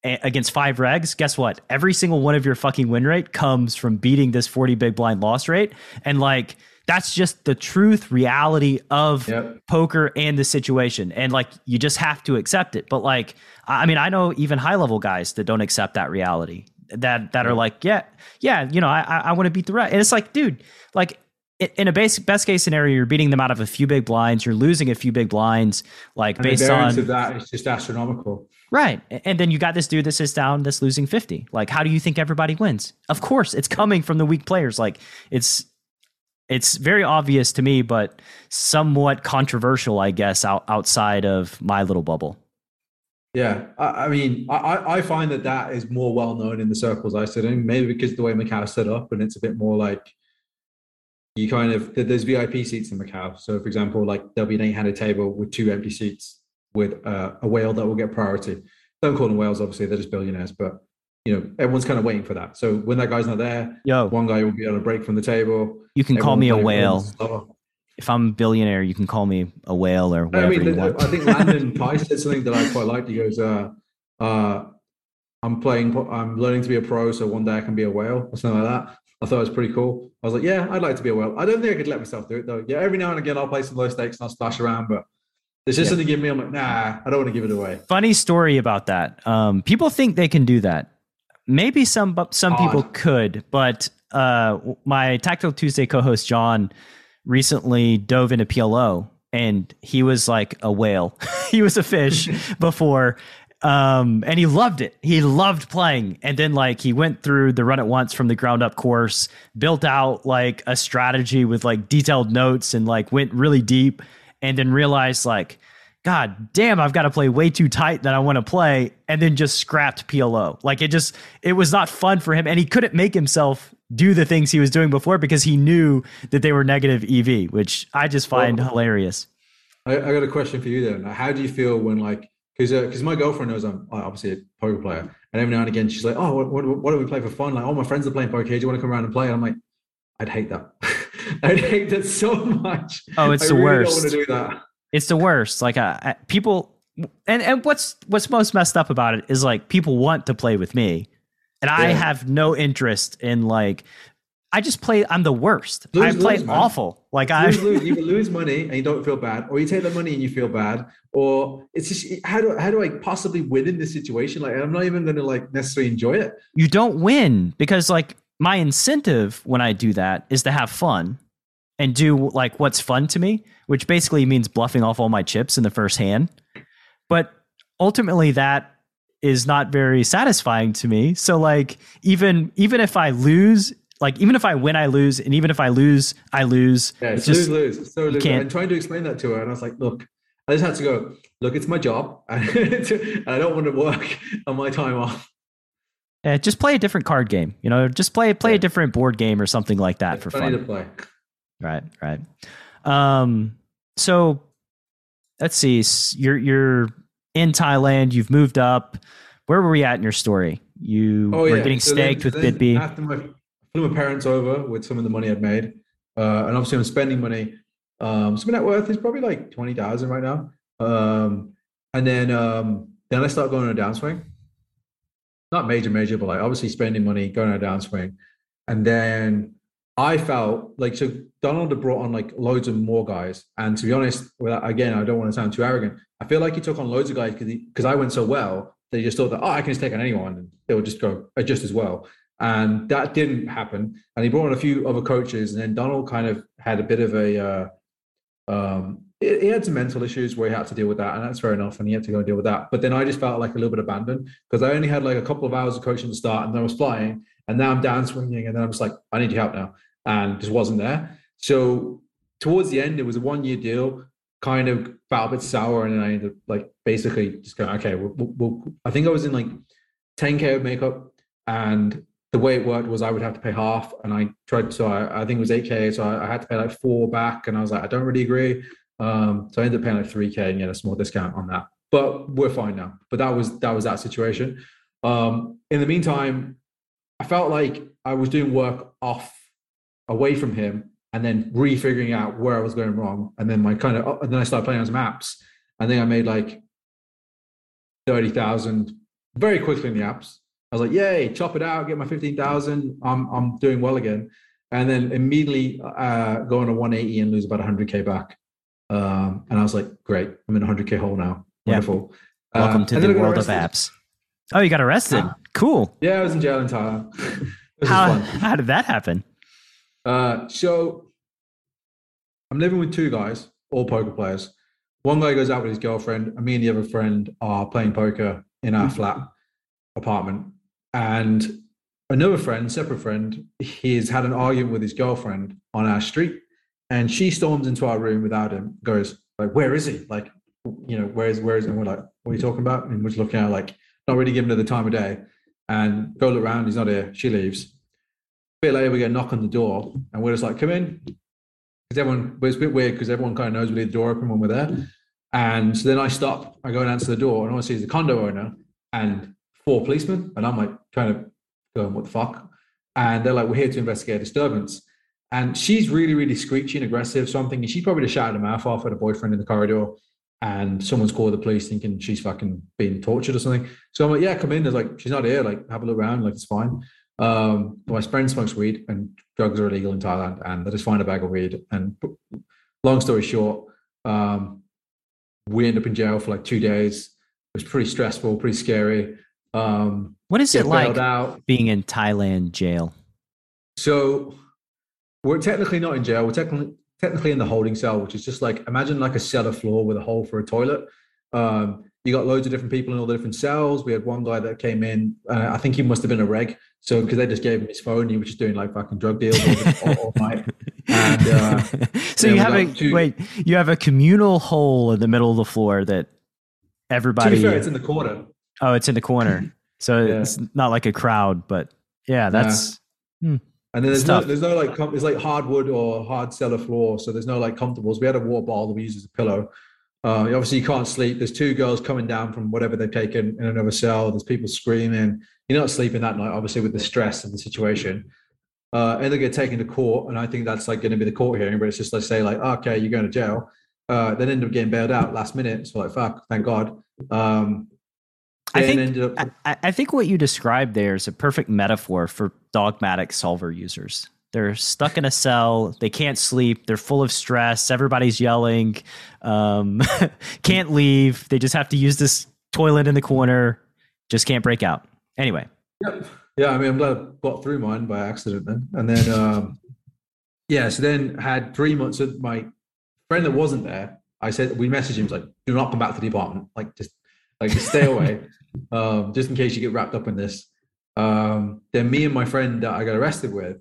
against five regs, guess what? Every single one of your fucking win rate comes from beating this 40 big blind loss rate. And like, that's just the truth reality of yep. poker and the situation and like you just have to accept it but like i mean i know even high level guys that don't accept that reality that that are like, yeah, yeah, you know, I I want to beat the red. And it's like, dude, like in a basic best case scenario, you're beating them out of a few big blinds. You're losing a few big blinds, like and based on of that, it's just astronomical, right? And then you got this dude that sits down that's losing fifty. Like, how do you think everybody wins? Of course, it's coming from the weak players. Like, it's it's very obvious to me, but somewhat controversial, I guess, out, outside of my little bubble. Yeah, I, I mean, I, I find that that is more well known in the circles I sit in. Maybe because the way Macau set up, and it's a bit more like you kind of there's VIP seats in Macau. So, for example, like there'll be an eight-handed table with two empty seats with uh, a whale that will get priority. Don't call them whales, obviously, they're just billionaires, but you know everyone's kind of waiting for that. So when that guy's not there, yo, one guy will be on a break from the table. You can call me a whale if I'm a billionaire, you can call me a whale or whatever I mean, want. I think Landon *laughs* Pie said something that I quite liked. He goes, uh, uh, "I'm playing, I'm learning to be a pro, so one day I can be a whale or something like that." I thought it was pretty cool. I was like, "Yeah, I'd like to be a whale." I don't think I could let myself do it though. Yeah, every now and again I'll play some low stakes and I'll splash around, but there's just yeah. something give me. I'm like, nah, I don't want to give it away. Funny story about that. Um, people think they can do that. Maybe some some Odd. people could, but uh, my Tactical Tuesday co-host John recently dove into PLO and he was like a whale. *laughs* he was a fish *laughs* before. Um, and he loved it. He loved playing. And then like he went through the Run It Once from the ground up course, built out like a strategy with like detailed notes and like went really deep and then realized like, God damn, I've got to play way too tight than I want to play, and then just scrapped PLO. Like it just, it was not fun for him, and he couldn't make himself do the things he was doing before because he knew that they were negative EV, which I just find well, hilarious. I, I, got a question for you then. How do you feel when like because because uh, my girlfriend knows I'm obviously a poker player, and every now and again she's like, "Oh, what, what, what do we play for fun?" Like, "Oh, my friends are playing poker. Do you want to come around and play?" And I'm like, "I'd hate that. *laughs* I'd hate that so much. Oh, it's I the really worst. Don't want to do that. It's the worst. Like, people." And and what's what's most messed up about it is like people want to play with me, and I have no interest in like I just play. I'm the worst. Lose, I play lose, awful. Like I lose, you lose money and you don't feel bad, or you take the money and you feel bad, or it's just how do how do I possibly win in this situation? Like I'm not even going to like necessarily enjoy it. You don't win because like my incentive when I do that is to have fun and do like what's fun to me, which basically means bluffing off all my chips in the first hand. But ultimately, that is not very satisfying to me. So like even even if I lose like even if I win, I lose, and even if I lose, I lose. Yeah, it's just, lose lose. So lose. I'm trying to explain that to her, and I was like, look, I just had to go. Look, it's my job. *laughs* I don't want to work on my time off. Yeah, just play a different card game. You know, just play play yeah. a different board game or something like that it's for fun. to play. Right, right. Um, so let's see. You're you're in Thailand. You've moved up. Where were we at in your story? You oh, were yeah. getting so staked then, with then BitB. After my flew my parents over with some of the money I'd made, uh, and obviously I'm spending money. Um, so my net worth is probably like twenty thousand right now. Um, and then um, then I start going on a downswing. Not major, major, but like obviously spending money, going on a downswing, and then I felt like so Donald had brought on like loads of more guys, and to be honest, again, I don't want to sound too arrogant. I feel like he took on loads of guys because because I went so well he just thought that oh I can just take on anyone and it would just go just as well. And that didn't happen. And he brought on a few other coaches, and then Donald kind of had a bit of a. Uh, um, he had some mental issues where he had to deal with that, and that's fair enough. And he had to go and deal with that. But then I just felt like a little bit abandoned because I only had like a couple of hours of coaching to start, and then I was flying, and now I'm down swinging, and then I'm just like, I need your help now, and just wasn't there. So towards the end, it was a one year deal, kind of felt a bit sour, and then I ended up like basically just going, okay, we'll, we'll, I think I was in like 10k of makeup, and the way it worked was I would have to pay half, and I tried. So I, I think it was eight k. So I, I, had to pay like four back, and I was like, I don't really agree. Um, so I ended up paying like three k and get a small discount on that. But we're fine now. But that was that was that situation. Um, in the meantime, I felt like I was doing work off away from him and then refiguring out where I was going wrong. And then my kind of, and then I started playing on some apps. I think I made like 30,000 very quickly in the apps. I was like, yay, chop it out, get my 15,000. I'm, I'm doing well again. And then immediately uh, go on a 180 and lose about 100K back. Um, and I was like, great, I'm in a 100K hole now. Wonderful. Yep. Welcome uh, to the world of apps. Oh, you got arrested. cool. Yeah, I was in jail in Thailand. *laughs* how, *laughs* how did that happen? Uh, so I'm living with two guys, all poker players. One guy goes out with his girlfriend, and me and the other friend are playing poker in our mm-hmm. flat apartment. And another friend, separate friend, he's had an argument with his girlfriend on our street, and she storms into our room without him. Goes like, "Where is he? Like, you know, where is where is?" And we're like, "What are you talking about?" And we're just looking at like, not really giving her the time of day. And go look around, he's not here. She leaves. Bit later, we get a knock on the door, and we're just like, "Come in." Because everyone, it's a bit weird because everyone kind of knows we leave the door open when we're there. And so then I stop, I go and answer the door, and all I see the condo owner and four policemen. And I'm like, kind of going, what the fuck? And they're like, we're here to investigate a disturbance. And she's really, really screechy and aggressive. So I'm thinking she's probably just shouted her mouth off at a boyfriend in the corridor. And someone's called the police thinking she's fucking being tortured or something. So I'm like, yeah, come in. They're like, she's not here. Like, have a look around. Like, it's fine. Um, my friend smokes weed and drugs are illegal in Thailand. And they just find a bag of weed. And long story short, um, we end up in jail for like two days. It was pretty stressful, pretty scary. Um, what is it like out. being in Thailand jail? So we're technically not in jail. We're technically technically in the holding cell, which is just like imagine like a cellar floor with a hole for a toilet. Um, you got loads of different people in all the different cells. We had one guy that came in. Uh, I think he must have been a reg. So because they just gave him his phone, he was just doing like fucking drug deals all, all night. And, uh, *laughs* so you have a two, wait, you have a communal hole in the middle of the floor that everybody. To be fair, it's in the corner. Oh, it's in the corner. So *laughs* yeah. it's not like a crowd, but yeah, that's. Yeah. Hmm. And then there's no, there's no like, com- it's like hardwood or hard cellar floor. So there's no like comfortables. We had a water bottle that we use as a pillow. Uh, obviously, you can't sleep. There's two girls coming down from whatever they've taken in another cell. There's people screaming. You're not sleeping that night, obviously, with the stress of the situation. Uh, and they get taken to court, and I think that's like going to be the court hearing. But it's just like say, like, okay, you're going to jail. Uh, then end up getting bailed out last minute. So like, fuck, thank God. Um, I think up- I, I think what you described there is a perfect metaphor for dogmatic solver users. They're stuck in a cell. They can't sleep. They're full of stress. Everybody's yelling. Um, *laughs* can't leave. They just have to use this toilet in the corner. Just can't break out. Anyway. Yeah. Yeah. I mean, I'm glad I got through mine by accident then. And then, um, yeah. So then had three months of my friend that wasn't there. I said, we messaged him, like, do not come back to the apartment. Like, just, like, just stay away, *laughs* um, just in case you get wrapped up in this. Um, then me and my friend that I got arrested with,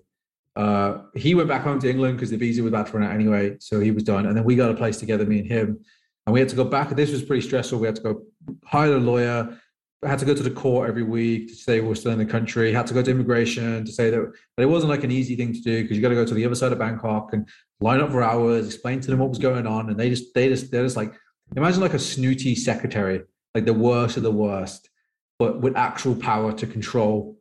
uh, he went back home to England because the visa was about to run out anyway, so he was done. And then we got a place together, me and him, and we had to go back. This was pretty stressful. We had to go hire a lawyer. I had to go to the court every week to say we're still in the country. Had to go to immigration to say that, but it wasn't like an easy thing to do because you got to go to the other side of Bangkok and line up for hours, explain to them what was going on, and they just they just they're just like imagine like a snooty secretary, like the worst of the worst, but with actual power to control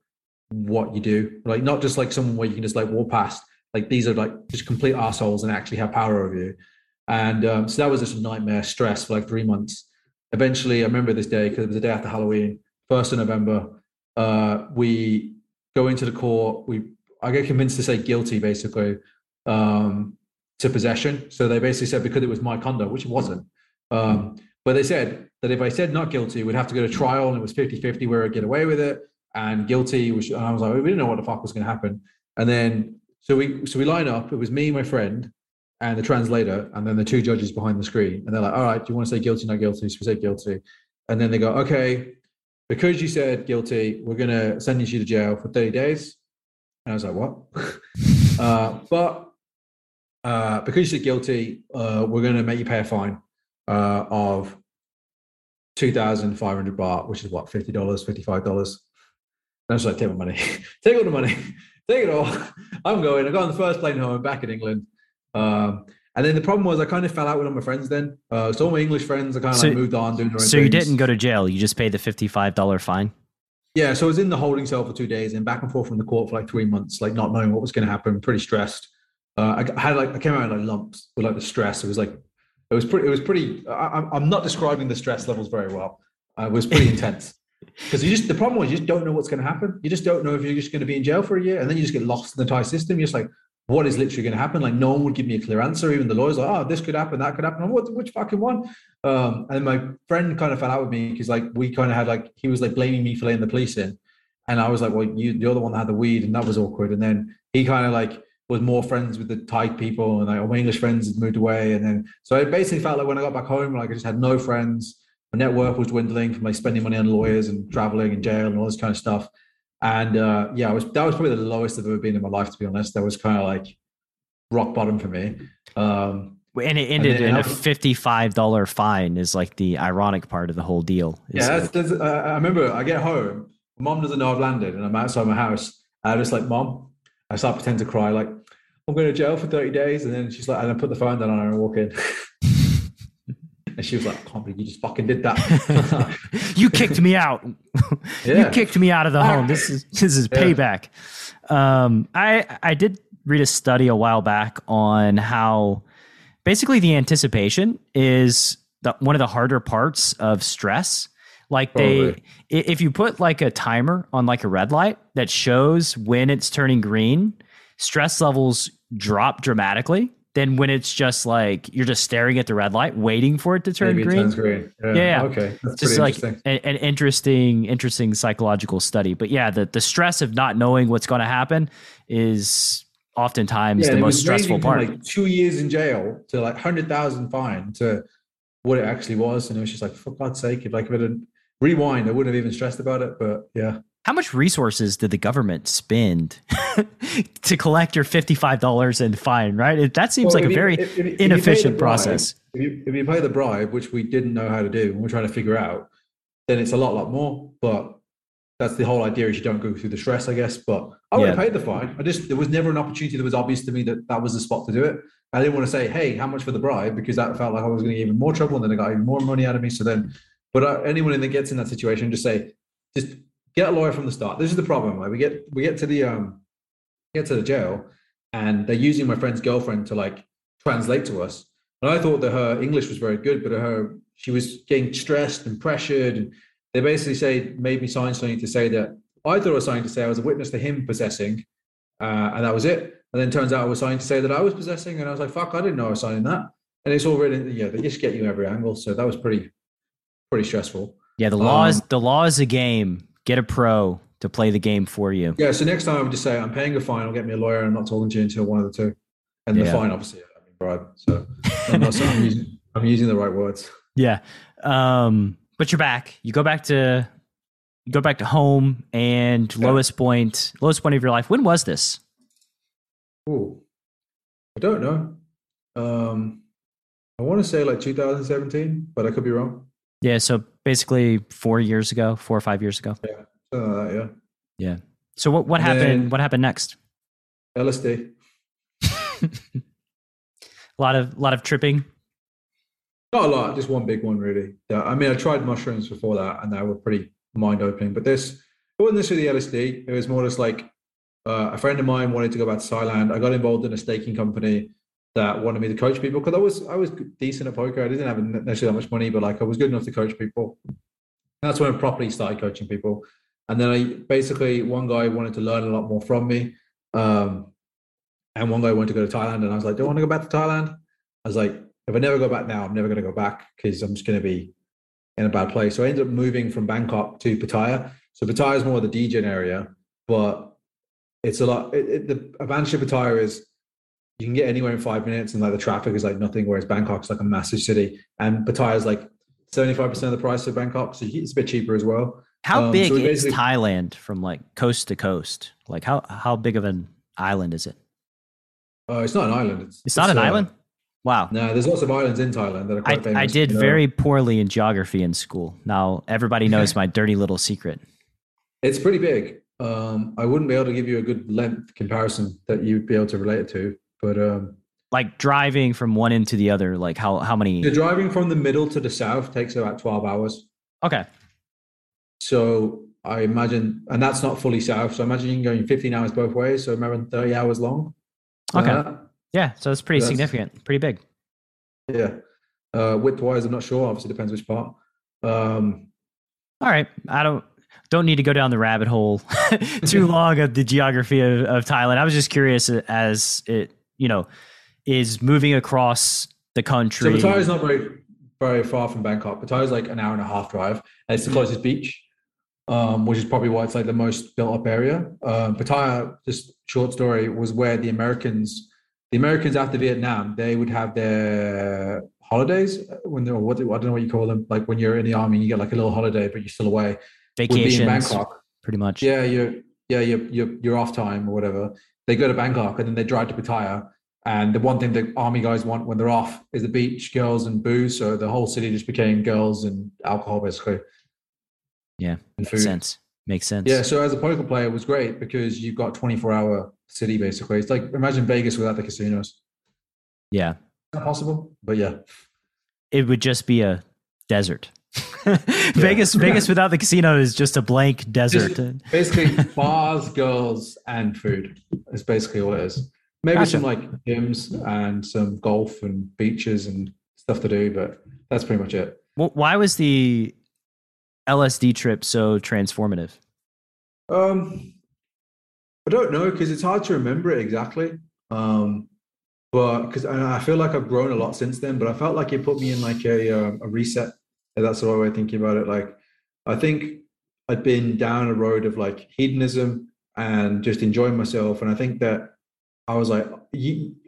what you do. Like not just like someone where you can just like walk past. Like these are like just complete assholes and actually have power over you. And um, so that was just a nightmare, stress for like three months. Eventually, I remember this day because it was the day after Halloween, first of November. Uh, we go into the court. We I get convinced to say guilty, basically, um, to possession. So they basically said because it was my conduct, which it wasn't. Um, but they said that if I said not guilty, we'd have to go to trial, and it was 50-50 where I'd get away with it and guilty. Which and I was like, we didn't know what the fuck was going to happen. And then so we so we line up. It was me, my friend, and the translator, and then the two judges behind the screen. And they're like, all right, do you want to say guilty, not guilty? So we say guilty. And then they go, okay, because you said guilty, we're going to send you to jail for 30 days. And I was like, what? *laughs* uh, but uh, because you said guilty, uh, we're going to make you pay a fine uh, of 2,500 baht, which is what, $50, $55. I was like, take my money, *laughs* take all the money, *laughs* take it all. *laughs* I'm going. I got on the first plane home, back in England. Um, and then the problem was I kind of fell out with all my friends then. Uh, so all my English friends, I kind of so, like moved on doing their own So things. you didn't go to jail. You just paid the $55 fine? Yeah, so I was in the holding cell for two days and back and forth from the court for like three months, like not knowing what was going to happen, pretty stressed. Uh, I had like I came out in like lumps with like the stress. It was like it was pretty. It was pretty. I, I'm not describing the stress levels very well. Uh, it was pretty intense because you just the problem was you just don't know what's going to happen. You just don't know if you're just going to be in jail for a year, and then you just get lost in the entire system. You're just like, what is literally going to happen? Like no one would give me a clear answer. Even the lawyers like, oh, this could happen, that could happen. what, which fucking one? Um, and my friend kind of fell out with me because like we kind of had like he was like blaming me for letting the police in, and I was like, well, you you're the one that had the weed, and that was awkward. And then he kind of like was more friends with the Thai people, and like all my English friends had moved away, and then so it basically felt like when I got back home, like I just had no friends. My network was dwindling from like spending money on lawyers and traveling and jail and all this kind of stuff. And uh, yeah, I was that was probably the lowest I've ever been in my life, to be honest. That was kind of like rock bottom for me. Um, and it ended and in a fifty-five dollar fine. Is like the ironic part of the whole deal. Yeah, that's, that's, uh, I remember I get home, mom doesn't know I've landed, and I'm outside my house. I just like, mom, I start pretending to cry, like I'm going to jail for thirty days, and then she's like, and I put the phone down on her and walk in. *laughs* and she was like, I can't believe you just fucking did that. *laughs* you kicked me out. *laughs* Yeah. you kicked me out of the home. This is this is payback. Yeah. Um, I I did read a study a while back on how basically the anticipation is the, one of the harder parts of stress. Like they, if you put like a timer on like a red light that shows when it's turning green, stress levels drop dramatically. Then when it's just like you're just staring at the red light, waiting for it to turn Maybe green. green. Yeah. yeah. Okay. That's just like an, an, interesting, interesting psychological study. But yeah, the the stress of not knowing what's going to happen is oftentimes yeah, the most stressful part. Like two years in jail to like hundred thousand fine to what it actually was, and it was just like for God's sake, if like if it had rewind, I wouldn't have even stressed about it. But yeah. How much resources did the government spend *laughs* to collect your fifty-five dollars in fine? Right, that seems well, like a you, very if, if, inefficient bribe, process. If you, if you pay the bribe, which we didn't know how to do, and we're trying to figure out, then it's a lot, lot more. But that's the whole idea is you don't go through the stress, I guess. But I would yeah. have paid the fine. I just there was never an opportunity that was obvious to me that that was the spot to do it. I didn't want to say, "Hey, how much for the bribe?" because that felt like I was going to get even more trouble, and then I got even more money out of me. So then, but uh, anyone that gets in that situation, just say, just get a lawyer from the start. This is the problem. Like we get we get to the um get to the jail, and they're using my friend's girlfriend to like translate to us. And I thought that her English was very good, but her she was getting stressed and pressured and they basically say made me sign something to say that I thought I was signing to say I was a witness to him possessing, uh, and that was it. And then turns out I was signing to say that I was possessing, and I was like, "Fuck, I didn't know I was signing that." And it's all written. Yeah, they just get you every angle, so that was pretty, pretty stressful. Yeah, the law is um, the law is a game. Get a pro to play the game for you. Yeah, so next time I would just say I'm paying a fine. I'll get me a lawyer. I'm not talking to you until one of the two, and the fine obviously I mean bribe. So I'm, not, I'm, *laughs* using, I'm using the right words. Yeah. Um, but you're back. You go back to you go back to home and yeah. lowest point lowest point of your life. When was this? Oh, I don't know. Um, I want to say like 2017, but I could be wrong. Yeah, so basically four years ago, four or five years ago. Yeah, that, yeah. Yeah. So what what and happened? What happened next? LSD. a *laughs* lot of a lot of tripping. Not a lot, just one big one really. Yeah, I mean, I tried mushrooms before that, and they were pretty mind opening. But this, it wasn't necessarily LSD. It was more just like uh, a friend of mine wanted to go back to Thailand. I got involved in a staking company that wanted me to coach people because I was I was decent at poker. I didn't have necessarily that much money, but like I was good enough to coach people. That's when I properly started coaching people. And then I basically one guy wanted to learn a lot more from me. Um, and one guy wanted to go to Thailand, and I was like, "Do I want to go back to Thailand?" I was like, if I never go back now, I'm never going to go back because I'm just going to be in a bad place. So I ended up moving from Bangkok to Pattaya. So Pattaya is more the degen area, but it's a lot. It, it, the advantage of Pattaya is you can get anywhere in five minutes, and like the traffic is like nothing. Whereas Bangkok's like a massive city, and Pattaya is like 75 percent of the price of Bangkok, so it's a bit cheaper as well. How um, big so is Thailand from like coast to coast? Like how how big of an island is it? Uh, it's not an island. It's, it's not an uh, island. Wow. No, there's lots of islands in Thailand that are quite I, famous. I did you know? very poorly in geography in school. Now everybody knows *laughs* my dirty little secret. It's pretty big. Um, I wouldn't be able to give you a good length comparison that you'd be able to relate it to, but um, like driving from one end to the other, like how how many? The driving from the middle to the south takes about twelve hours. Okay. So I imagine, and that's not fully south. So I imagine you can go 15 hours both ways. So around 30 hours long. Okay. Uh, yeah. So it's pretty significant, pretty big. Yeah. Uh, width wise, I'm not sure. Obviously, depends which part. Um, All right. I don't don't need to go down the rabbit hole *laughs* too *laughs* long of the geography of, of Thailand. I was just curious as it, you know, is moving across the country. So Pattaya is not very very far from Bangkok. Pattaya is like an hour and a half drive. And it's the mm-hmm. closest beach, um, which is probably why it's like the most built up area. Um, Pattaya, just short story, was where the Americans, the Americans after Vietnam, they would have their holidays when they're what I don't know what you call them. Like when you're in the army, you get like a little holiday, but you're still away. Vacations, in Bangkok, pretty much. Yeah, you're yeah you're, you're you're off time or whatever. They go to Bangkok and then they drive to Pattaya and the one thing the army guys want when they're off is the beach, girls, and booze. So the whole city just became girls and alcohol, basically. Yeah, and food. makes sense. Makes sense. Yeah. So as a poker player, it was great because you've got 24 hour city basically. It's like imagine Vegas without the casinos. Yeah. Not possible, but yeah. It would just be a desert. *laughs* Vegas, Vegas without the casino is just a blank desert. Just basically, bars, girls, and food. Is basically all it is. Maybe gotcha. some like gyms and some golf and beaches and stuff to do, but that's pretty much it. Well, why was the LSD trip so transformative? Um, I don't know because it's hard to remember it exactly. Um, but because I feel like I've grown a lot since then, but I felt like it put me in like a um, a reset. That's the right way of thinking about it. Like I think I'd been down a road of like hedonism and just enjoying myself, and I think that I was like,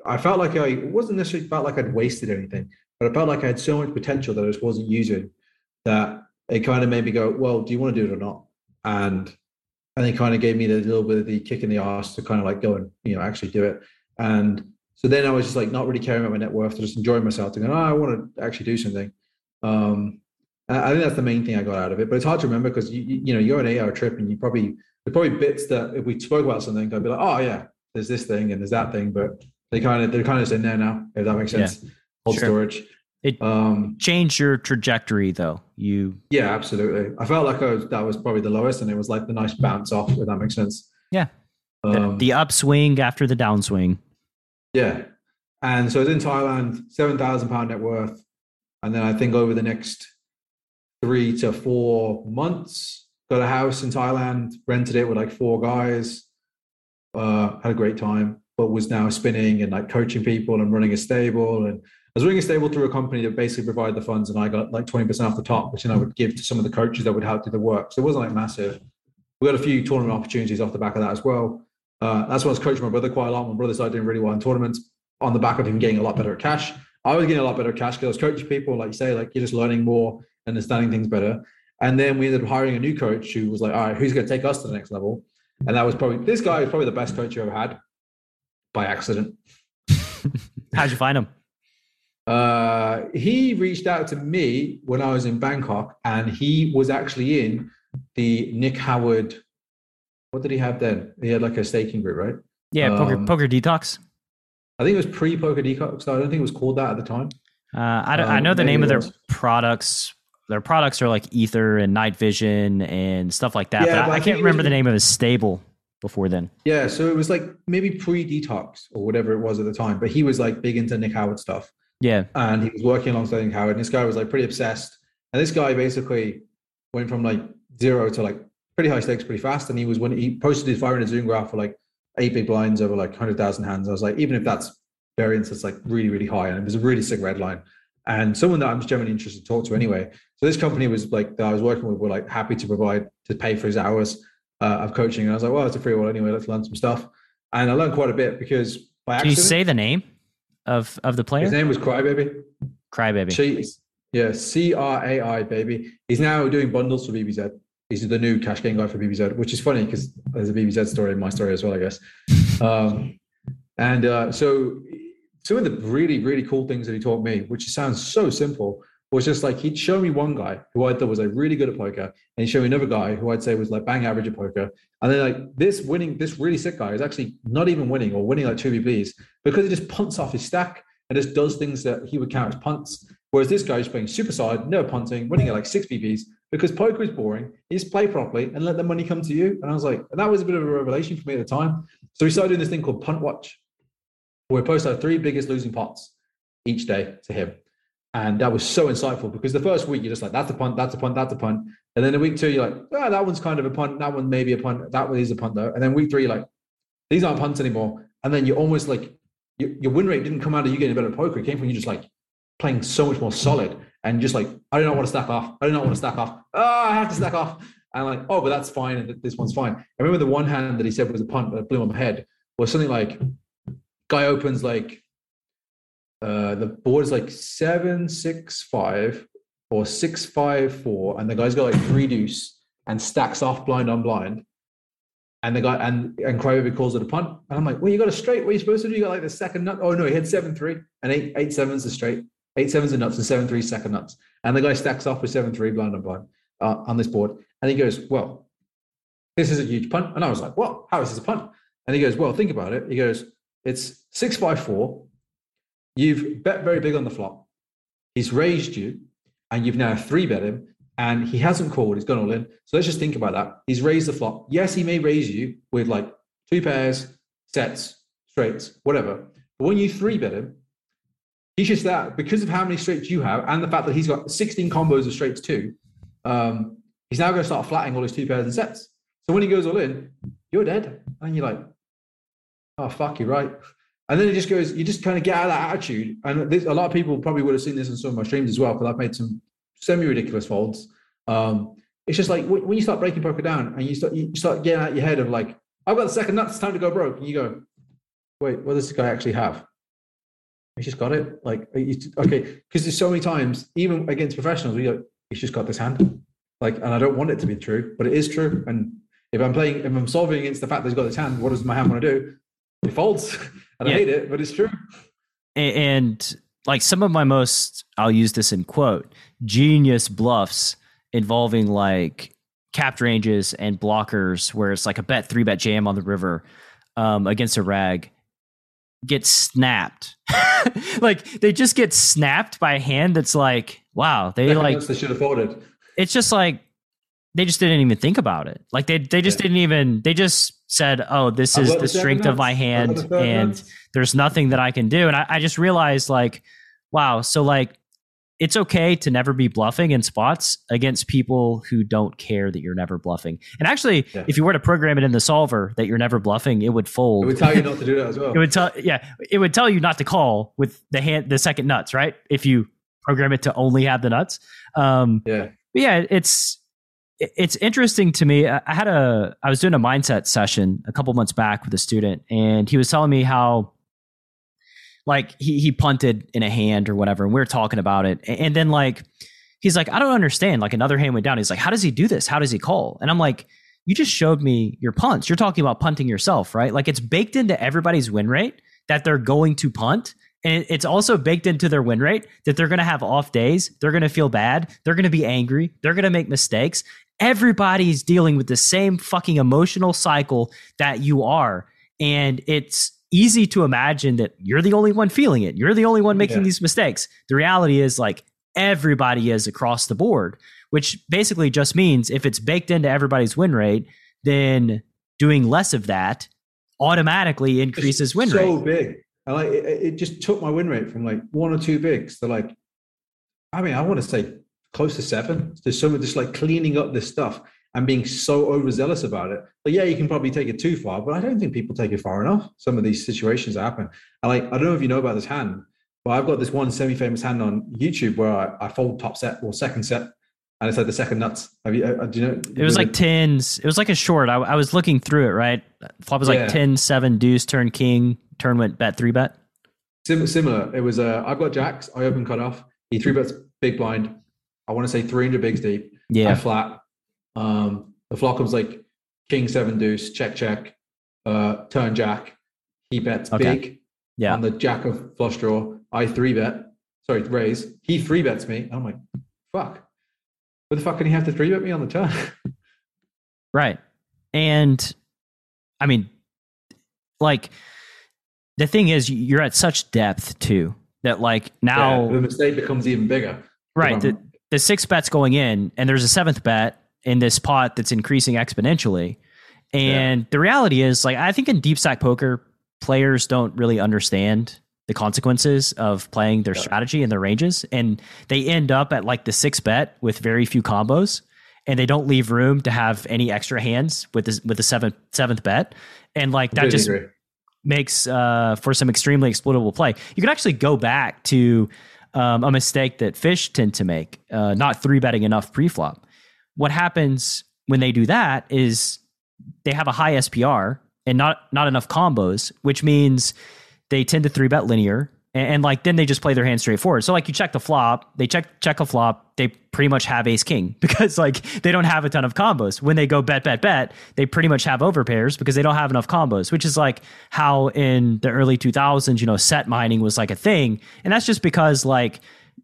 I felt like I wasn't necessarily felt like I'd wasted anything, but I felt like I had so much potential that I just wasn't using that it kind of made me go, well, do you want to do it or not? And and it kind of gave me the little bit of the kick in the ass to kind of like go and you know actually do it. And so then I was just like not really caring about my net worth, just enjoying myself, thinking, oh, I want to actually do something. Um, I think that's the main thing I got out of it. But it's hard to remember because you you know you're on an eight hour trip and you probably there's probably bits that if we spoke about something, I'd be like, oh yeah, there's this thing and there's that thing, but they kind of they're kind of in there now. If that makes sense. Yeah, Old sure. storage. It um, changed your trajectory, though. You yeah, absolutely. I felt like I was, that was probably the lowest, and it was like the nice bounce off. If that makes sense. Yeah. Um, the, the upswing after the downswing. Yeah, and so I was in Thailand, seven thousand pound net worth, and then I think over the next three to four months, got a house in Thailand, rented it with like four guys, uh, had a great time, but was now spinning and like coaching people and running a stable. And I was running a stable through a company that basically provided the funds, and I got like 20% off the top, which then I would give to some of the coaches that would help do the work. So it wasn't like massive. We got a few tournament opportunities off the back of that as well. Uh, that's why I was coaching my brother quite a lot. My brother started doing really well in tournaments on the back of him getting a lot better at cash. I was getting a lot better at cash because I was coaching people, like you say, like you're just learning more, understanding things better. And then we ended up hiring a new coach who was like, all right, who's going to take us to the next level? And that was probably this guy is probably the best coach you ever had by accident. *laughs* How'd you find him? Uh, he reached out to me when I was in Bangkok, and he was actually in the Nick Howard. What did he have then? He had like a staking group, right? Yeah, um, poker, poker detox. I think it was pre poker detox. I don't think it was called that at the time. Uh, I, don't, um, I know the name of their products their products are like Ether and Night Vision and stuff like that. Yeah, but, but I, I can't remember was, the name of his stable before then. Yeah, so it was like maybe pre detox or whatever it was at the time. But he was like big into Nick Howard stuff. Yeah, and he was working alongside Nick Howard. And this guy was like pretty obsessed. And this guy basically went from like zero to like pretty high stakes pretty fast. And he was when he posted his 500 Zoom graph for like eight big blinds over like 100,000 hands. I was like, even if that's variance, it's like really, really high. And it was a really sick red line and someone that I'm just generally interested to talk to anyway. So this company was like that I was working with were like happy to provide to pay for his hours uh, of coaching. And I was like, well, it's a free one anyway. Let's learn some stuff. And I learned quite a bit because by Can you say the name of of the player? His name was Crybaby. Crybaby. She, yeah, C R A I baby. He's now doing bundles for BBZ. He's the new cash game guy for BBZ, which is funny because there's a BBZ story in my story as well, I guess. Um, and uh, so some of the really, really cool things that he taught me, which sounds so simple, was just like he'd show me one guy who I thought was like really good at poker, and he'd show me another guy who I'd say was like bang average at poker. And then like this winning, this really sick guy is actually not even winning or winning like two VPs because he just punts off his stack and just does things that he would count as punts. Whereas this guy is playing super side, no punting, winning at like six VPs, because poker is boring. You just play properly and let the money come to you. And I was like, and that was a bit of a revelation for me at the time. So we started doing this thing called Punt Watch, we post our three biggest losing pots each day to him. And that was so insightful because the first week you're just like, that's a punt, that's a punt, that's a punt. And then the week two, you're like, oh, that one's kind of a punt, that one maybe a punt, that one is a punt though. And then week three, you're like, these aren't punts anymore. And then you're almost like, your, your win rate didn't come out of you getting better at poker. It came from you just like playing so much more solid and just like, I do not want to stack off. I do not want to stack off. Oh, I have to stack off. And like, oh, but that's fine. And this one's fine. I remember the one hand that he said was a punt, but blew on my head was something like, guy opens like uh, the board is like seven six five or six five four, and the guy's got like three deuce and stacks off blind on blind. And the guy and and Crybaby calls it a punt. And I'm like, well, you got a straight. What are you supposed to do? You got like the second nut. Oh no, he had seven three and eight eight sevens a straight, eight sevens are nuts and seven three second nuts. And the guy stacks off with seven three blind on blind uh, on this board. And he goes, well, this is a huge punt. And I was like, what? How is this a punt? And he goes, well, think about it. He goes, it's six by four. You've bet very big on the flop. He's raised you, and you've now three bet him, and he hasn't called. He's gone all in. So let's just think about that. He's raised the flop. Yes, he may raise you with like two pairs, sets, straights, whatever. But when you three bet him, he's just that because of how many straights you have, and the fact that he's got 16 combos of straights too. Um, he's now going to start flatting all his two pairs and sets. So when he goes all in, you're dead, and you're like, oh fuck, you're right. And then it just goes, you just kind of get out of that attitude. And this, a lot of people probably would have seen this in some of my streams as well, because I've made some semi ridiculous folds. Um, it's just like when you start breaking poker down and you start you start getting out your head of like, I've got the second nuts, time to go broke. And you go, wait, what does this guy actually have? He's just got it. Like, okay, because there's so many times, even against professionals, we go, he's just got this hand. Like, and I don't want it to be true, but it is true. And if I'm playing, if I'm solving against the fact that he's got this hand, what does my hand want to do? It folds. *laughs* and yeah. I hate it, but it's true. And, and like some of my most, I'll use this in quote, genius bluffs involving like capped ranges and blockers, where it's like a bet three bet jam on the river um, against a rag get snapped. *laughs* like they just get snapped by a hand that's like, wow, they like they should have folded. It's just like they just didn't even think about it. Like they they just yeah. didn't even they just said, "Oh, this is the strength of my hand, and there's nothing that I can do." And I, I just realized, like, wow, so like it's okay to never be bluffing in spots against people who don't care that you're never bluffing. And actually, yeah. if you were to program it in the solver that you're never bluffing, it would fold. It would tell you not to do that as well. *laughs* it would tell, yeah, it would tell you not to call with the hand, the second nuts, right? If you program it to only have the nuts. Um, yeah, yeah, it's it's interesting to me. I had a I was doing a mindset session a couple months back with a student, and he was telling me how like he he punted in a hand or whatever, and we were talking about it, and then like he's like, I don't understand. Like another hand went down. He's like, How does he do this? How does he call? And I'm like, You just showed me your punts. You're talking about punting yourself, right? Like it's baked into everybody's win rate that they're going to punt. And it's also baked into their win rate that they're going to have off days. They're going to feel bad. They're going to be angry. They're going to make mistakes everybody's dealing with the same fucking emotional cycle that you are. And it's easy to imagine that you're the only one feeling it. You're the only one making yeah. these mistakes. The reality is like everybody is across the board, which basically just means if it's baked into everybody's win rate, then doing less of that automatically increases it's win so rate. So big. And like it, it just took my win rate from like one or two bigs to like, I mean, I want to say close to seven. There's so much just like cleaning up this stuff and being so overzealous about it. But yeah, you can probably take it too far, but I don't think people take it far enough. Some of these situations happen. And like, I don't know if you know about this hand, but I've got this one semi-famous hand on YouTube where I, I fold top set or second set, and it's like the second nuts. Have you? Uh, do you know? It was like tens. It was like a short. I, I was looking through it. Right, flop was like yeah. 10, 7, deuce, turn king, turn went bet three bet. Sim- similar. It was. Uh, I've got jacks. I open cut off. He three bets big blind. I want to say 300 bigs deep. Yeah. I flat. Um, the flop comes like king seven deuce, check, check, uh, turn jack. He bets okay. big. Yeah. On the jack of flush draw. I three bet. Sorry, raise. He three bets me. I'm like, fuck. What the fuck can he have to three bet me on the turn? *laughs* right. And I mean, like, the thing is, you're at such depth too that, like, now yeah, the mistake becomes even bigger. Right. The, the six bets going in, and there's a seventh bet in this pot that's increasing exponentially. And yeah. the reality is, like, I think in deep stack poker, players don't really understand the consequences of playing their yeah. strategy and their ranges. And they end up at like the six bet with very few combos. And they don't leave room to have any extra hands with the with the seventh seventh bet. And like that just agree. makes uh, for some extremely exploitable play. You can actually go back to um, a mistake that fish tend to make, uh, not three betting enough pre-flop. What happens when they do that is they have a high SPR and not not enough combos, which means they tend to three bet linear. And, and, like then they just play their hand straight forward. So like you check the flop, they check check a flop, they pretty much have ace king *laughs* because like they don't have a ton of combos. When they go bet bet bet, they pretty much have overpairs because they don't have enough combos, which is like how in the early 2000s, you know, set mining was like a thing. And that's just because like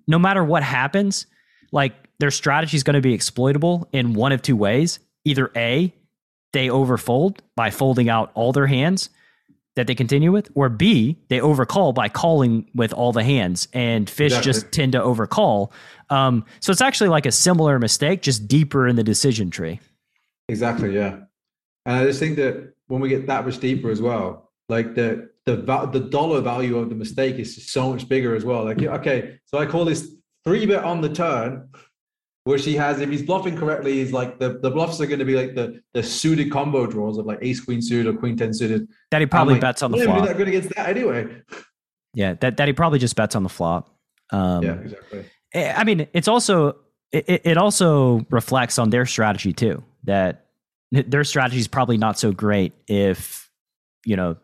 no matter what happens, like their strategy is going to be exploitable in one of two ways. Either A, they overfold by folding out all their hands that they continue with, or B, they overcall by calling with all the hands, and fish exactly. just tend to overcall. Um, so it's actually like a similar mistake, just deeper in the decision tree. Exactly, yeah. And I just think that when we get that much deeper as well, like the the the dollar value of the mistake is so much bigger as well. Like, okay, so I call this three bet on the turn where she has, if he's bluffing correctly, he's like the, the bluffs are going to be like the the suited combo draws of like ace queen suited or queen ten suited. That he probably like, bets on the flop. That good against that anyway. Yeah, that that he probably just bets on the flop. Um, yeah, exactly. Eh, I mean, it's also it, it also reflects on their strategy too. That their strategy is probably not so great if you know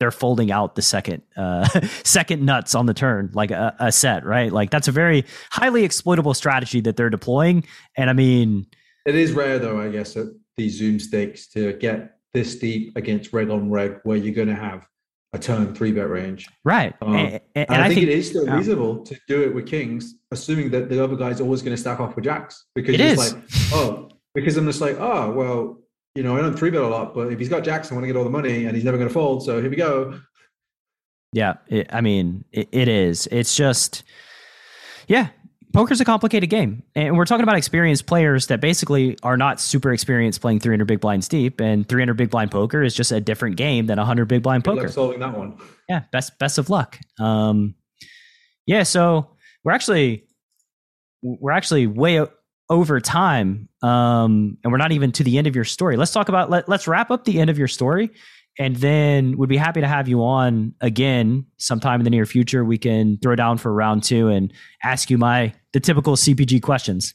they're folding out the second uh, *laughs* second nuts on the turn like a, a, set right? Like that's a very highly exploitable strategy that they're deploying. And i mean it is rare though i guess at these zoom stakes to get this deep against red on red where you're going to have a turn three bet range. Right. Um, and, and, and, I, I, think, think it is still reasonable to do it with kings assuming that the other guy's always going to stack off with jacks because it it's is. like oh because i'm just like oh well you know, I don't three bet a lot, but if he's got Jackson, I want to get all the money, and he's never going to fold. So here we go. Yeah, it, I mean, it, it is. It's just, yeah, poker's a complicated game, and we're talking about experienced players that basically are not super experienced playing 300 big blinds deep, and 300 big blind poker is just a different game than 100 big blind Good poker. solving that one. Yeah, best best of luck. Um, yeah, so we're actually we're actually way over time um, and we're not even to the end of your story. Let's talk about let, let's wrap up the end of your story and then we'd be happy to have you on again sometime in the near future. We can throw down for round two and ask you my the typical cpg questions.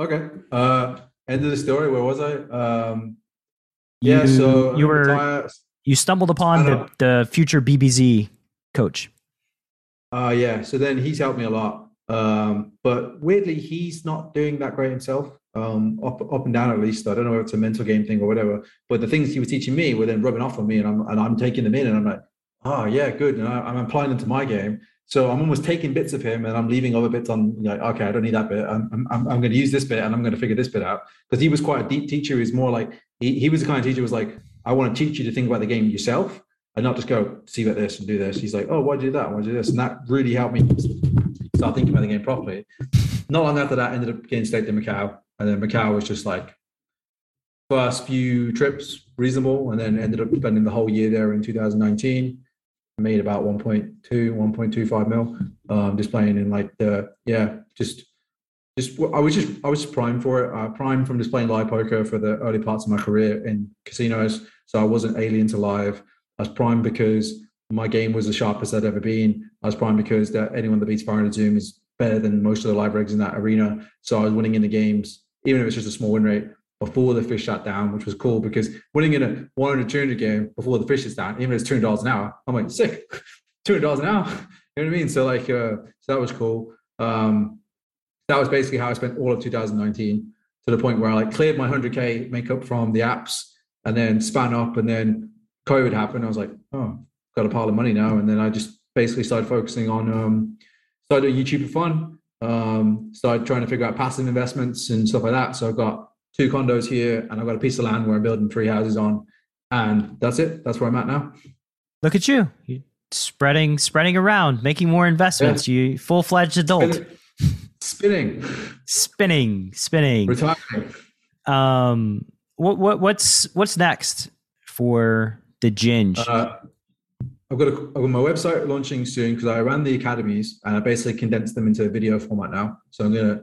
Okay uh end of the story where was i? Um yeah you, so you were you stumbled upon the, the future bbz coach. Uh yeah so then he's helped me a lot um, but weirdly, he's not doing that great himself. Um, up up and down at least. I don't know if it's a mental game thing or whatever. But the things he was teaching me were then rubbing off on me, and I'm and I'm taking them in, and I'm like, oh yeah, good, and I, am applying them to my game. So I'm almost taking bits of him, and I'm leaving other bits on. Like, okay, I don't need that bit. I'm I'm, I'm going to use this bit, and I'm going to figure this bit out. Because he was quite a deep teacher. He's more like he, he was the kind of teacher who was like, I want to teach you to think about the game yourself, and not just go see about this and do this. He's like, oh, why do that? Why do this? And that really helped me start thinking about the game properly. Not long after that, I ended up getting staked in Macau, and then Macau was just like first few trips reasonable, and then ended up spending the whole year there in 2019. made about 1.2, 1.25 mil, um, just playing in like the yeah, just just I was just I was primed for it. Uh, primed from just playing live poker for the early parts of my career in casinos, so I wasn't alien to live. I was primed because my game was the sharpest I'd ever been. I was primed because that anyone that beats Byron Zoom is better than most of the live regs in that arena. So I was winning in the games, even if it's just a small win rate before the fish shut down, which was cool because winning in a 100 200 game before the fish is down, even if it's $200 an hour, I'm like, sick, *laughs* $200 an hour. *laughs* You know what I mean? So like, uh, so that was cool. Um, that was basically how I spent all of 2019 to the point where I like cleared my 100k makeup from the apps and then span up and then COVID happened. I was like, oh, got a pile of money now. And then I just basically started focusing on, um, started doing YouTube for fun, um, started trying to figure out passive investments and stuff like that. So I've got two condos here and I've got a piece of land where I'm building three houses on. And that's it. That's where I'm at now. Look at you. You're spreading, spreading around, making more investments. Yeah. You full fledged adult. Spinning, spinning, spinning, spinning. retiring. Um, what what what's what's next for the Ginge? Uh, I've got, a, I've got my website launching soon because I ran the academies and I basically condensed them into a video format now. So I'm gonna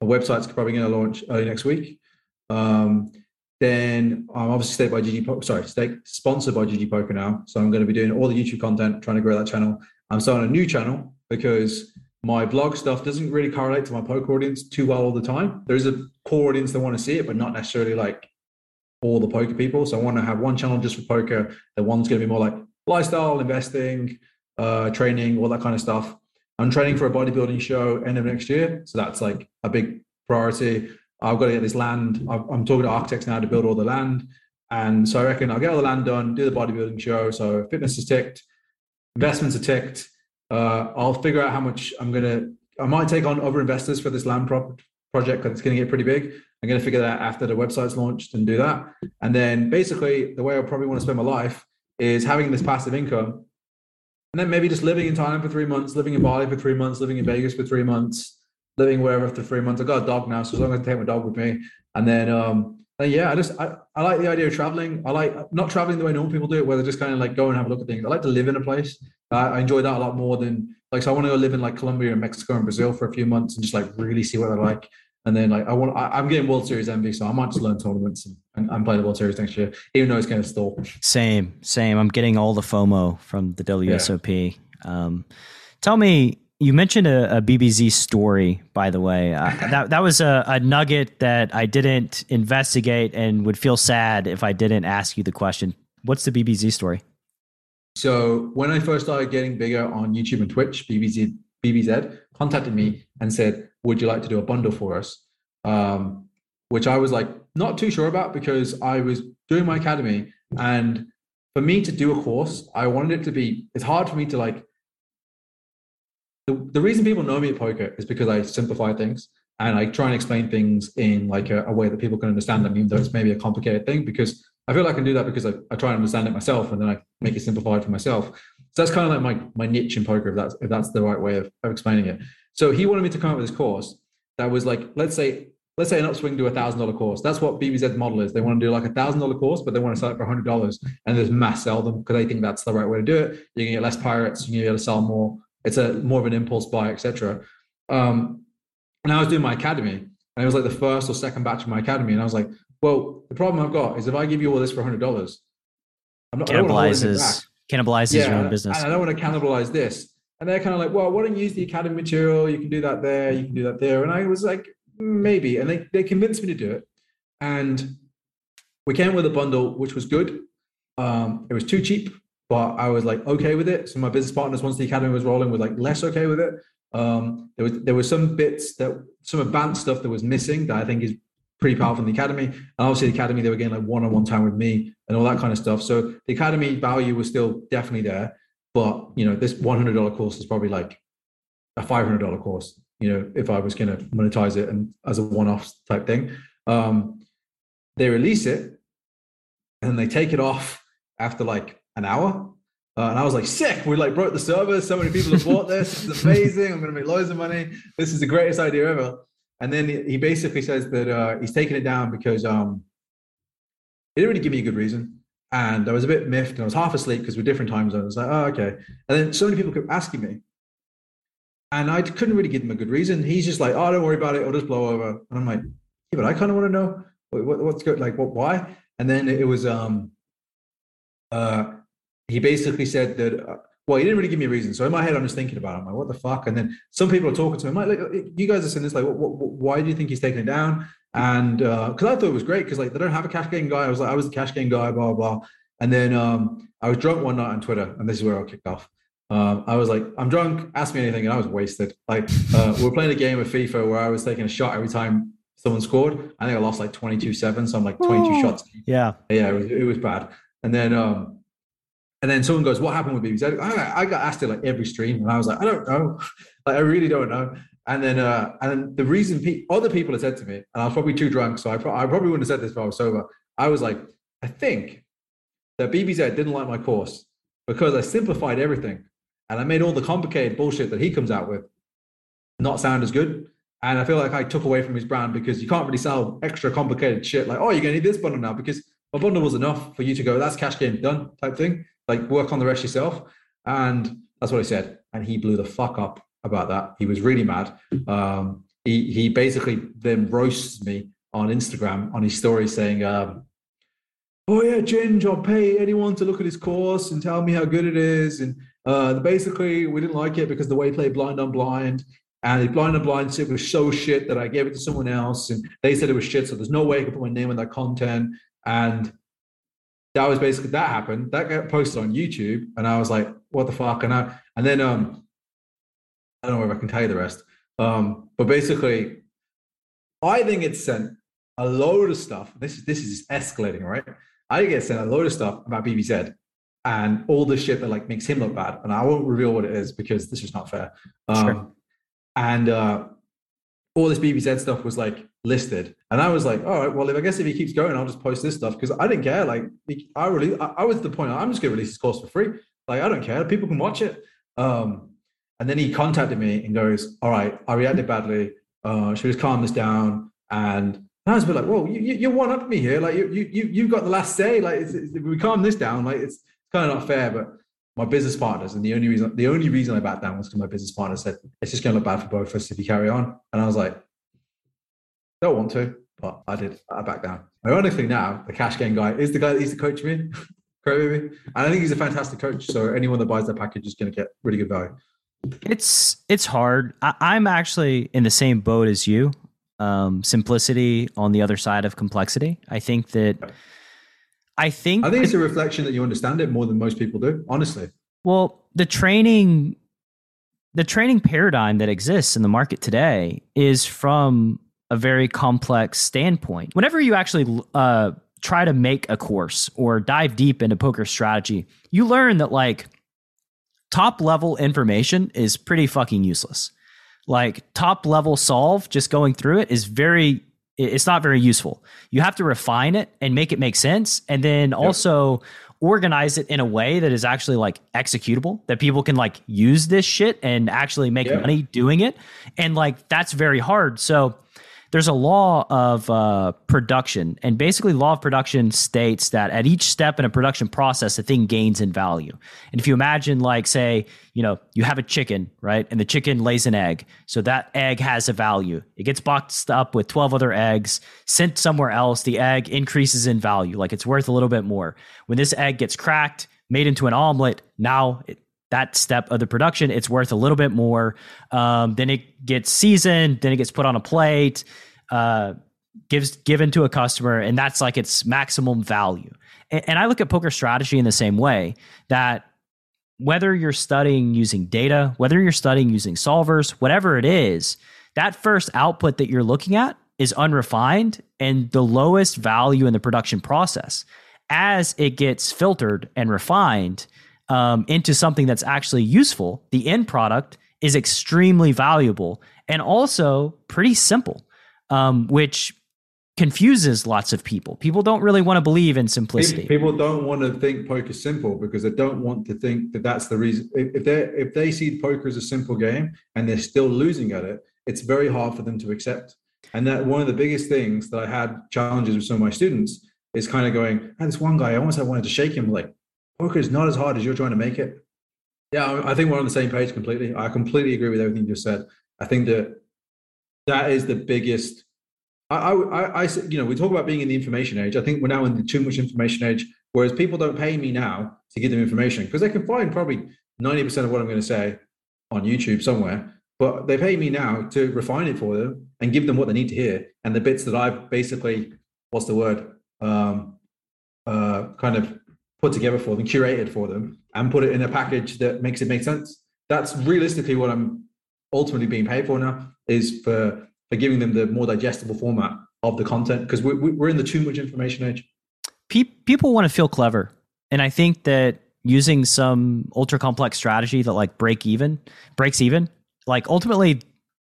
my website's probably gonna launch early next week. Um, then I'm obviously state by GG Poker, sorry, state sponsored by GG Poker now. So I'm going to be doing all the YouTube content, trying to grow that channel. I'm starting a new channel because my blog stuff doesn't really correlate to my poker audience too well all the time. There's a core audience that want to see it, but not necessarily like all the poker people. So I want to have one channel just for poker. The one's going to be more like lifestyle, investing, uh, training, all that kind of stuff. I'm training for a bodybuilding show end of next year, so that's like a big priority. I've got to get this land. I'm talking to architects now to build all the land. And so I reckon I'll get all the land done, do the bodybuilding show. So fitness is ticked, investments are ticked. Uh, I'll figure out how much I'm to, I might take on other investors for this land project because it's going to get pretty big. I'm going to figure that out after the website's launched and do that. And then basically, the way I probably want to spend my life is having this passive income. And then maybe just living in Thailand for three months, living in Bali for three months, living in Vegas for three months, living wherever for three months. I got a dog now, so as long as I take my dog with me, and then um, then yeah, I just I, I like the idea of traveling. I like not traveling the way normal people do it, where they just kind of like go and have a look at things. I like to live in a place. I, I enjoy that a lot more than like. So I want to go live in like Colombia and Mexico and Brazil for a few months and just like really see what they're like. And then like I want, I, am getting World Series envy, so I might just learn tournaments and, and, and play the World Series next year, even though it's kind of stall. Same, same. I'm getting all the FOMO from the WSOP. Yeah. Um, tell me, you mentioned a, a, BBZ story, by the way. Uh, *laughs* that that was a, a, nugget that I didn't investigate and would feel sad if I didn't ask you the question. What's the BBZ story? So when I first started getting bigger on YouTube and Twitch, BBZ BBZ contacted me and said, "Would you like to do a bundle for us?" Um, which I was like not too sure about because I was doing my academy, and for me to do a course, I wanted it to be. It's hard for me to like the, the reason people know me at poker is because I simplify things and I try and explain things in like a, a, way that people can understand them, even though it's maybe a complicated thing. Because I feel like I can do that because I, I try and understand it myself, and then I make it simplified for myself. So that's kind of like my my niche in poker, if that's if that's the right way of, of explaining it. So he wanted me to come up with this course that was like, let's say, let's say an upswing do a thousand dollar course. That's what BBZ's model is. They want to do like a thousand dollar course, but they want to sell it for a hundred dollars and just mass sell them because they think that's the right way to do it. You can get less pirates, you can be able to sell more it's a more of an impulse buy, etc. Um, and I was doing my academy, and it was like the first or second batch of my academy, and I was like, well, the problem I've got is if I give you all this for a hundred dollars, I'm not cannibalizes cannibalizes yeah, your own business. And I don't want to cannibalize this. And they're kind of like, well, why don't you use the academy material? You can do that there, you can do that there. And I was like, maybe. And they, they convinced me to do it. And we came with a bundle, which was good. Um, it was too cheap but I was like okay with it. So my business partners, once the academy was rolling, were like less okay with it. Um, there was there were some bits that some advanced stuff that was missing that I think is pretty powerful in the academy. And obviously the academy, they were getting like one-on-one time with me and all that kind of stuff. So the academy value was still definitely there. But you know, this $100 course is probably like a $500 course, you know, if I was going to monetize it and as a one-off type thing. Um, they release it and they take it off after like an hour. Uh, and I was like, sick. We like broke the server. So many people have bought this. It's *laughs* amazing. I'm going to make loads of money. This is the greatest idea ever. And then he basically says that uh, he's taking it down because um, he didn't really give me a good reason. And I was a bit miffed and I was half asleep because we're different time zones. Like, oh, okay. And then so many people kept asking me. And I couldn't really give him a good reason. He's just like, oh, don't worry about it. It'll just blow over. And I'm like, yeah, but I kind of want to know what, what's good. Like, what, why? And then it was, um, uh, he basically said that uh, well, he didn't really give me a reason. So in my head, I'm just thinking about it. I'm like, what the fuck? And then some people are talking to me. I'm like, like you guys are saying this, like, what, what, why do you think he's taking it down? And because uh, I thought it was great because like they don't have a cash game guy. I was like, I was the cash game guy, blah blah. And then um, I was drunk one night on Twitter, and this is where I kicked off. Um, I was like, I'm drunk. Ask me anything, and I was wasted. Like uh, we are playing a game of FIFA where I was taking a shot every time someone scored. I think I lost like 22-7, so I'm like 22 shots. Yeah, yeah, it was, it was bad. And then um, and then someone goes, "What happened with BBZ?" I, I got asked it like every stream, and I was like, "I don't know, *laughs* like I really don't know." And then, uh, and then the reason pe- other people had said to me, and I was probably too drunk, so I, pro- I probably wouldn't have said this if I was sober. I was like, I think that BBZ didn't like my course because I simplified everything, and I made all the complicated bullshit that he comes out with not sound as good. And I feel like I took away from his brand because you can't really sell extra complicated shit like, oh, you're going to need this bundle now because my bundle was enough for you to go, that's cash game done type thing. Like work on the rest yourself. And that's what he said. And he blew the fuck up about that. He was really mad. Um, he, he basically then roasts me on Instagram on his story saying, um, oh yeah, Ginge, I'll pay anyone to look at his course and tell me how good it is. And uh, basically, we didn't like it because the way he played blind on blind. And the blind on blind it was so shit that I gave it to someone else, and they said it was shit. So there's no way I could put my name on that content. And that was basically that happened. That got posted on YouTube, and I was like, "What the fuck?" And I and then um, I don't know if I can tell you the rest. Um, but basically, I think it sent a load of stuff. This is this is escalating, right? I get sent a load of stuff about BBZ and all the shit that like makes him look bad. And I won't reveal what it is because this is not fair. Um, sure. And uh, all this BBZ stuff was like listed, and I was like, all right, well, if I guess if he keeps going, I'll just post this stuff because I didn't care. Like, I really, I, I was at the point I'm just gonna release this course for free. Like, I don't care. People can watch it. Um, and then he contacted me and goes, all right, I reacted badly. Uh, should we just calm this down? And I was a bit like, "Whoa, you, you, are one up me here. Like you, you, you've got the last say. Like, it's, it's, if we calm this down, like it's kind of not fair." But my business partners, and the only reason, the only reason I backed down was because my business partner said it's just going to look bad for both of us if you carry on. And I was like, "Don't want to," but I did. I backed down. Ironically, now the cash game guy is the guy that used to coach me, *laughs* Correct me, and I think he's a fantastic coach. So anyone that buys that package is going to get really good value. It's it's hard. I, I'm actually in the same boat as you um, simplicity on the other side of complexity. I think that I think I think it's a reflection that you understand it more than most people do, honestly. Well, the training the training paradigm that exists in the market today is from a very complex standpoint. Whenever you actually uh, try to make a course or dive deep into poker strategy, you learn that like top level information is pretty fucking useless like top level solve, just going through it is very it's not very useful. You have to refine it and make it make sense and then also organize it in a way that is actually like executable that people can like use this shit and actually make money doing it. And like that's very hard. So there's a law of uh, production, and basically, law of production states that at each step in a production process, a thing gains in value. And if you imagine, like, say, you know, you have a chicken, right, and the chicken lays an egg, so that egg has a value. It gets boxed up with 12 other eggs, sent somewhere else. The egg increases in value, like it's worth a little bit more. When this egg gets cracked, made into an omelet, now it, that step of the production, it's worth a little bit more. Um, then it gets seasoned, then it gets put on a plate, uh, gives given to a customer, and that's like its maximum value. And, and I look at poker strategy in the same way that whether you're studying using data, whether you're studying using solvers, whatever it is, that first output that you're looking at is unrefined and the lowest value in the production process. As it gets filtered and refined, um, into something that's actually useful, the end product is extremely valuable and also pretty simple, um, which confuses lots of people. People don't really want to believe in simplicity. People don't want to think poker is simple because they don't want to think that that's the reason. If they if they see poker as a simple game and they're still losing at it, it's very hard for them to accept. And that one of the biggest things that I had challenges with some of my students is kind of going, oh, this one guy, I almost I wanted to shake him like, poker is not as hard as you're trying to make it. Yeah, I think we're on the same page completely. I completely agree with everything you just said. I think that that is the biggest. I, I, I, you know, we talk about being in the information age. I think we're now in the too much information age. Whereas people don't pay me now to give them information because they can find probably ninety percent of what I'm going to say on YouTube somewhere. But they pay me now to refine it for them and give them what they need to hear. And the bits that I've basically, what's the word, um, uh, kind of put together for them, curated for them, and put it in a package that makes it make sense. That's realistically what I'm ultimately being paid for now is for for giving them the more digestible format of the content because we're, we're in the too much information age. People want to feel clever, and I think that using some ultra complex strategy that like break even breaks even like ultimately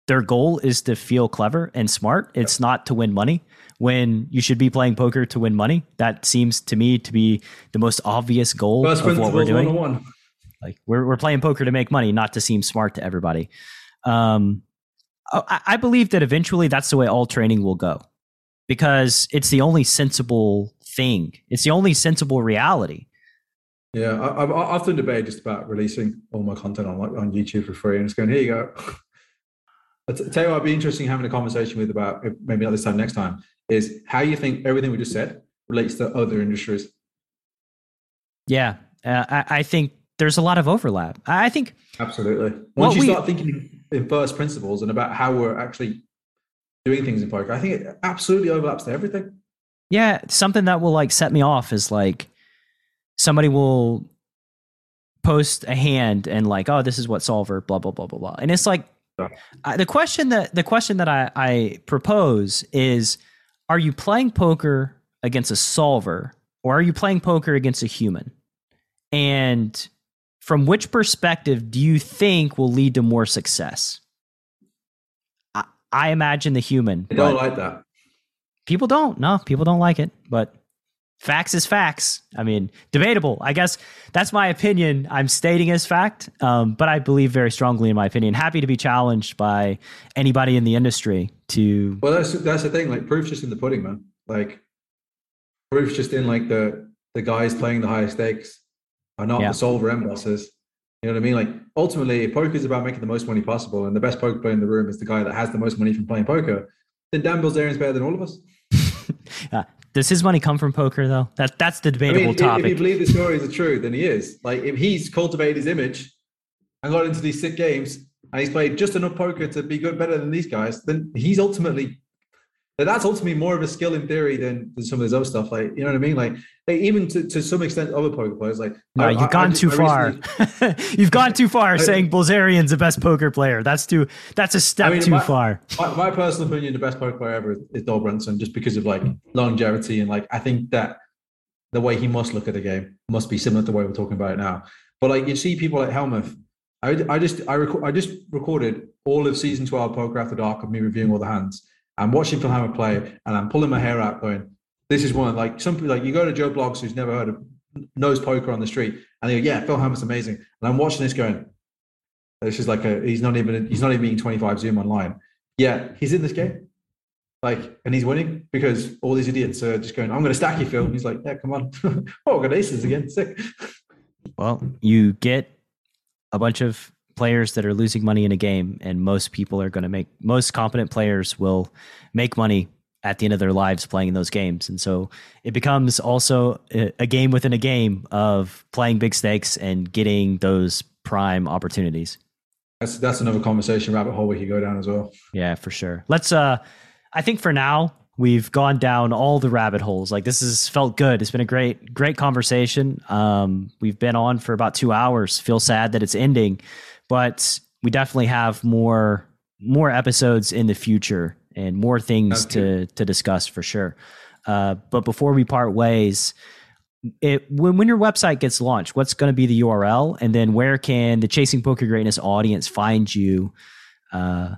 their goal is to feel clever and smart it's not to win money when you should be playing poker to win money. That seems to me to be the most obvious goal First of what we're doing. Like we're we're playing poker to make money, not to seem smart to everybody. Um, I, I believe that eventually that's the way all training will go because it's the only sensible thing. It's the only sensible reality. Yeah, I, I've often debated just about releasing all my content on like on YouTube for free and just going, here you go. *laughs* I tell you what, I'd be interesting having a conversation with about maybe not this time, next time, is how you think everything we just said relates to other industries. Yeah, uh, I, I, think there's a lot of overlap. I think absolutely. Once you we, start thinking in first principles and about how we're actually doing things in poker, I think it absolutely overlaps to everything. Yeah, something that will like set me off is like somebody will post a hand and like, oh, this is what solver, blah blah blah blah blah, and it's like the question that the question that I, I propose is: Are you playing poker against a solver, or are you playing poker against a human? And from which perspective do you think will lead to more success? I, I imagine the human. I don't like that. People don't. No, people don't like it. But facts is facts. I mean, debatable. I guess that's my opinion. I'm stating as fact, um, but I believe very strongly in my opinion. Happy to be challenged by anybody in the industry to. Well, that's that's the thing. Like, proof's just in the pudding, man. Like, proof's just in like the the guys playing the higher stakes are not yeah. the solver end bosses. You know what I mean? Like, ultimately, poker is about making the most money possible, and the best poker player in the room is the guy that has the most money from playing poker. Then Dan Bilzerian's better than all of us. *laughs* uh, does his money come from poker though? That that's the debatable I mean, topic. If you believe the story is true, then he is. Like if he's cultivated his image and got into these sick games and he's played just enough poker to be good better than these guys, then he's ultimately that's ultimately more of a skill in theory than, than some of this other stuff. Like, you know what I mean? Like, like even to, to some extent, other poker players, like, no, I, you've gone I, too I far. *laughs* you've gone too far *laughs* saying Bilzerian's the best poker player. That's too, that's a step mean, too my, far. My, my, personal opinion, the best poker player ever is Doyle Brunson, just because of like longevity. And like, I think that the way he must look at the game must be similar to the way we're talking about it now. But like, you see people like Hellmuth, I, I just, I, rec- I just recorded all of season 12 Poker After Dark of me reviewing all the hands I'm watching Phil Hellmuth play and I'm pulling my hair out going, this is one like some like you go to Joe Bloggs who's never heard of knows poker on the street and they go, yeah, Phil Hellmuth's amazing. And I'm watching this going, this is like a he's not even he's not even being 25 Zoom online. Yeah, he's in this game. Like, and he's winning because all these idiots are just going, I'm gonna stack you, Phil. And he's like, Yeah, come on. *laughs* oh, got aces again. Sick. Well, you get a bunch of players that are losing money in a game, and most people are going to make most competent players will make money at the end of their lives playing those games. And so it becomes also a game within a game of playing big stakes and getting those prime opportunities. That's that's another conversation rabbit hole we could go down as well. Yeah, for sure. Let's uh I think for now we've gone down all the rabbit holes. Like this has felt good. It's been a great great conversation. Um we've been on for about 2 hours. Feel sad that it's ending but we definitely have more more episodes in the future and more things to to discuss for sure. Uh, but before we part ways, it when when your website gets launched, what's going to be the URL, and then where can the Chasing Poker Greatness audience find you uh,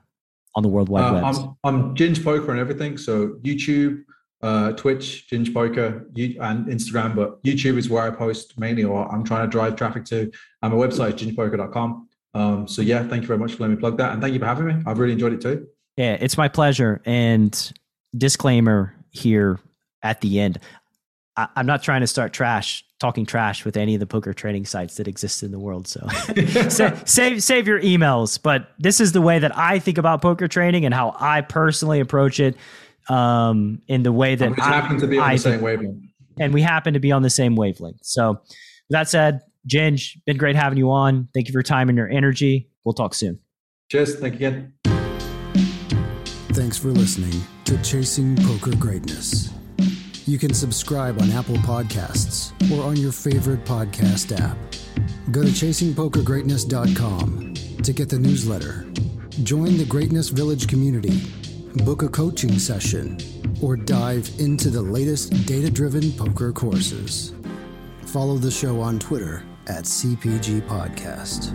on the World Wide uh, Web? I'm, I'm Ginge Poker and everything, so YouTube, uh, Twitch, Ginge Poker, and Instagram. But YouTube is where I post mainly, or I'm trying to drive traffic to. And my website, gingepoker.com. Um, so yeah, thank you very much for letting me plug that, and thank you for having me. I've really enjoyed it too. Yeah, it's my pleasure. And disclaimer here at the end: I, am not trying to start trash talking trash with any of the poker trading sites that exist in the world. So *laughs* save, save save your emails. But this is the way that I think about poker trading and how I personally approach it. Um, in the way that we happen to be on I the same wavelength, and we happen to be on the same wavelength. So that said, Ginge, been great having you on. Thank you for your time and your energy. We'll talk soon. Cheers. Thank you again. Thanks for listening to Chasing Poker Greatness. You can subscribe on Apple Podcasts or on your favorite podcast app. Go to chasingpokergreatness.com to get the newsletter. Join the Greatness Village community, book a coaching session, or dive into the latest data driven poker courses. Follow the show on Twitter at CPG Podcast.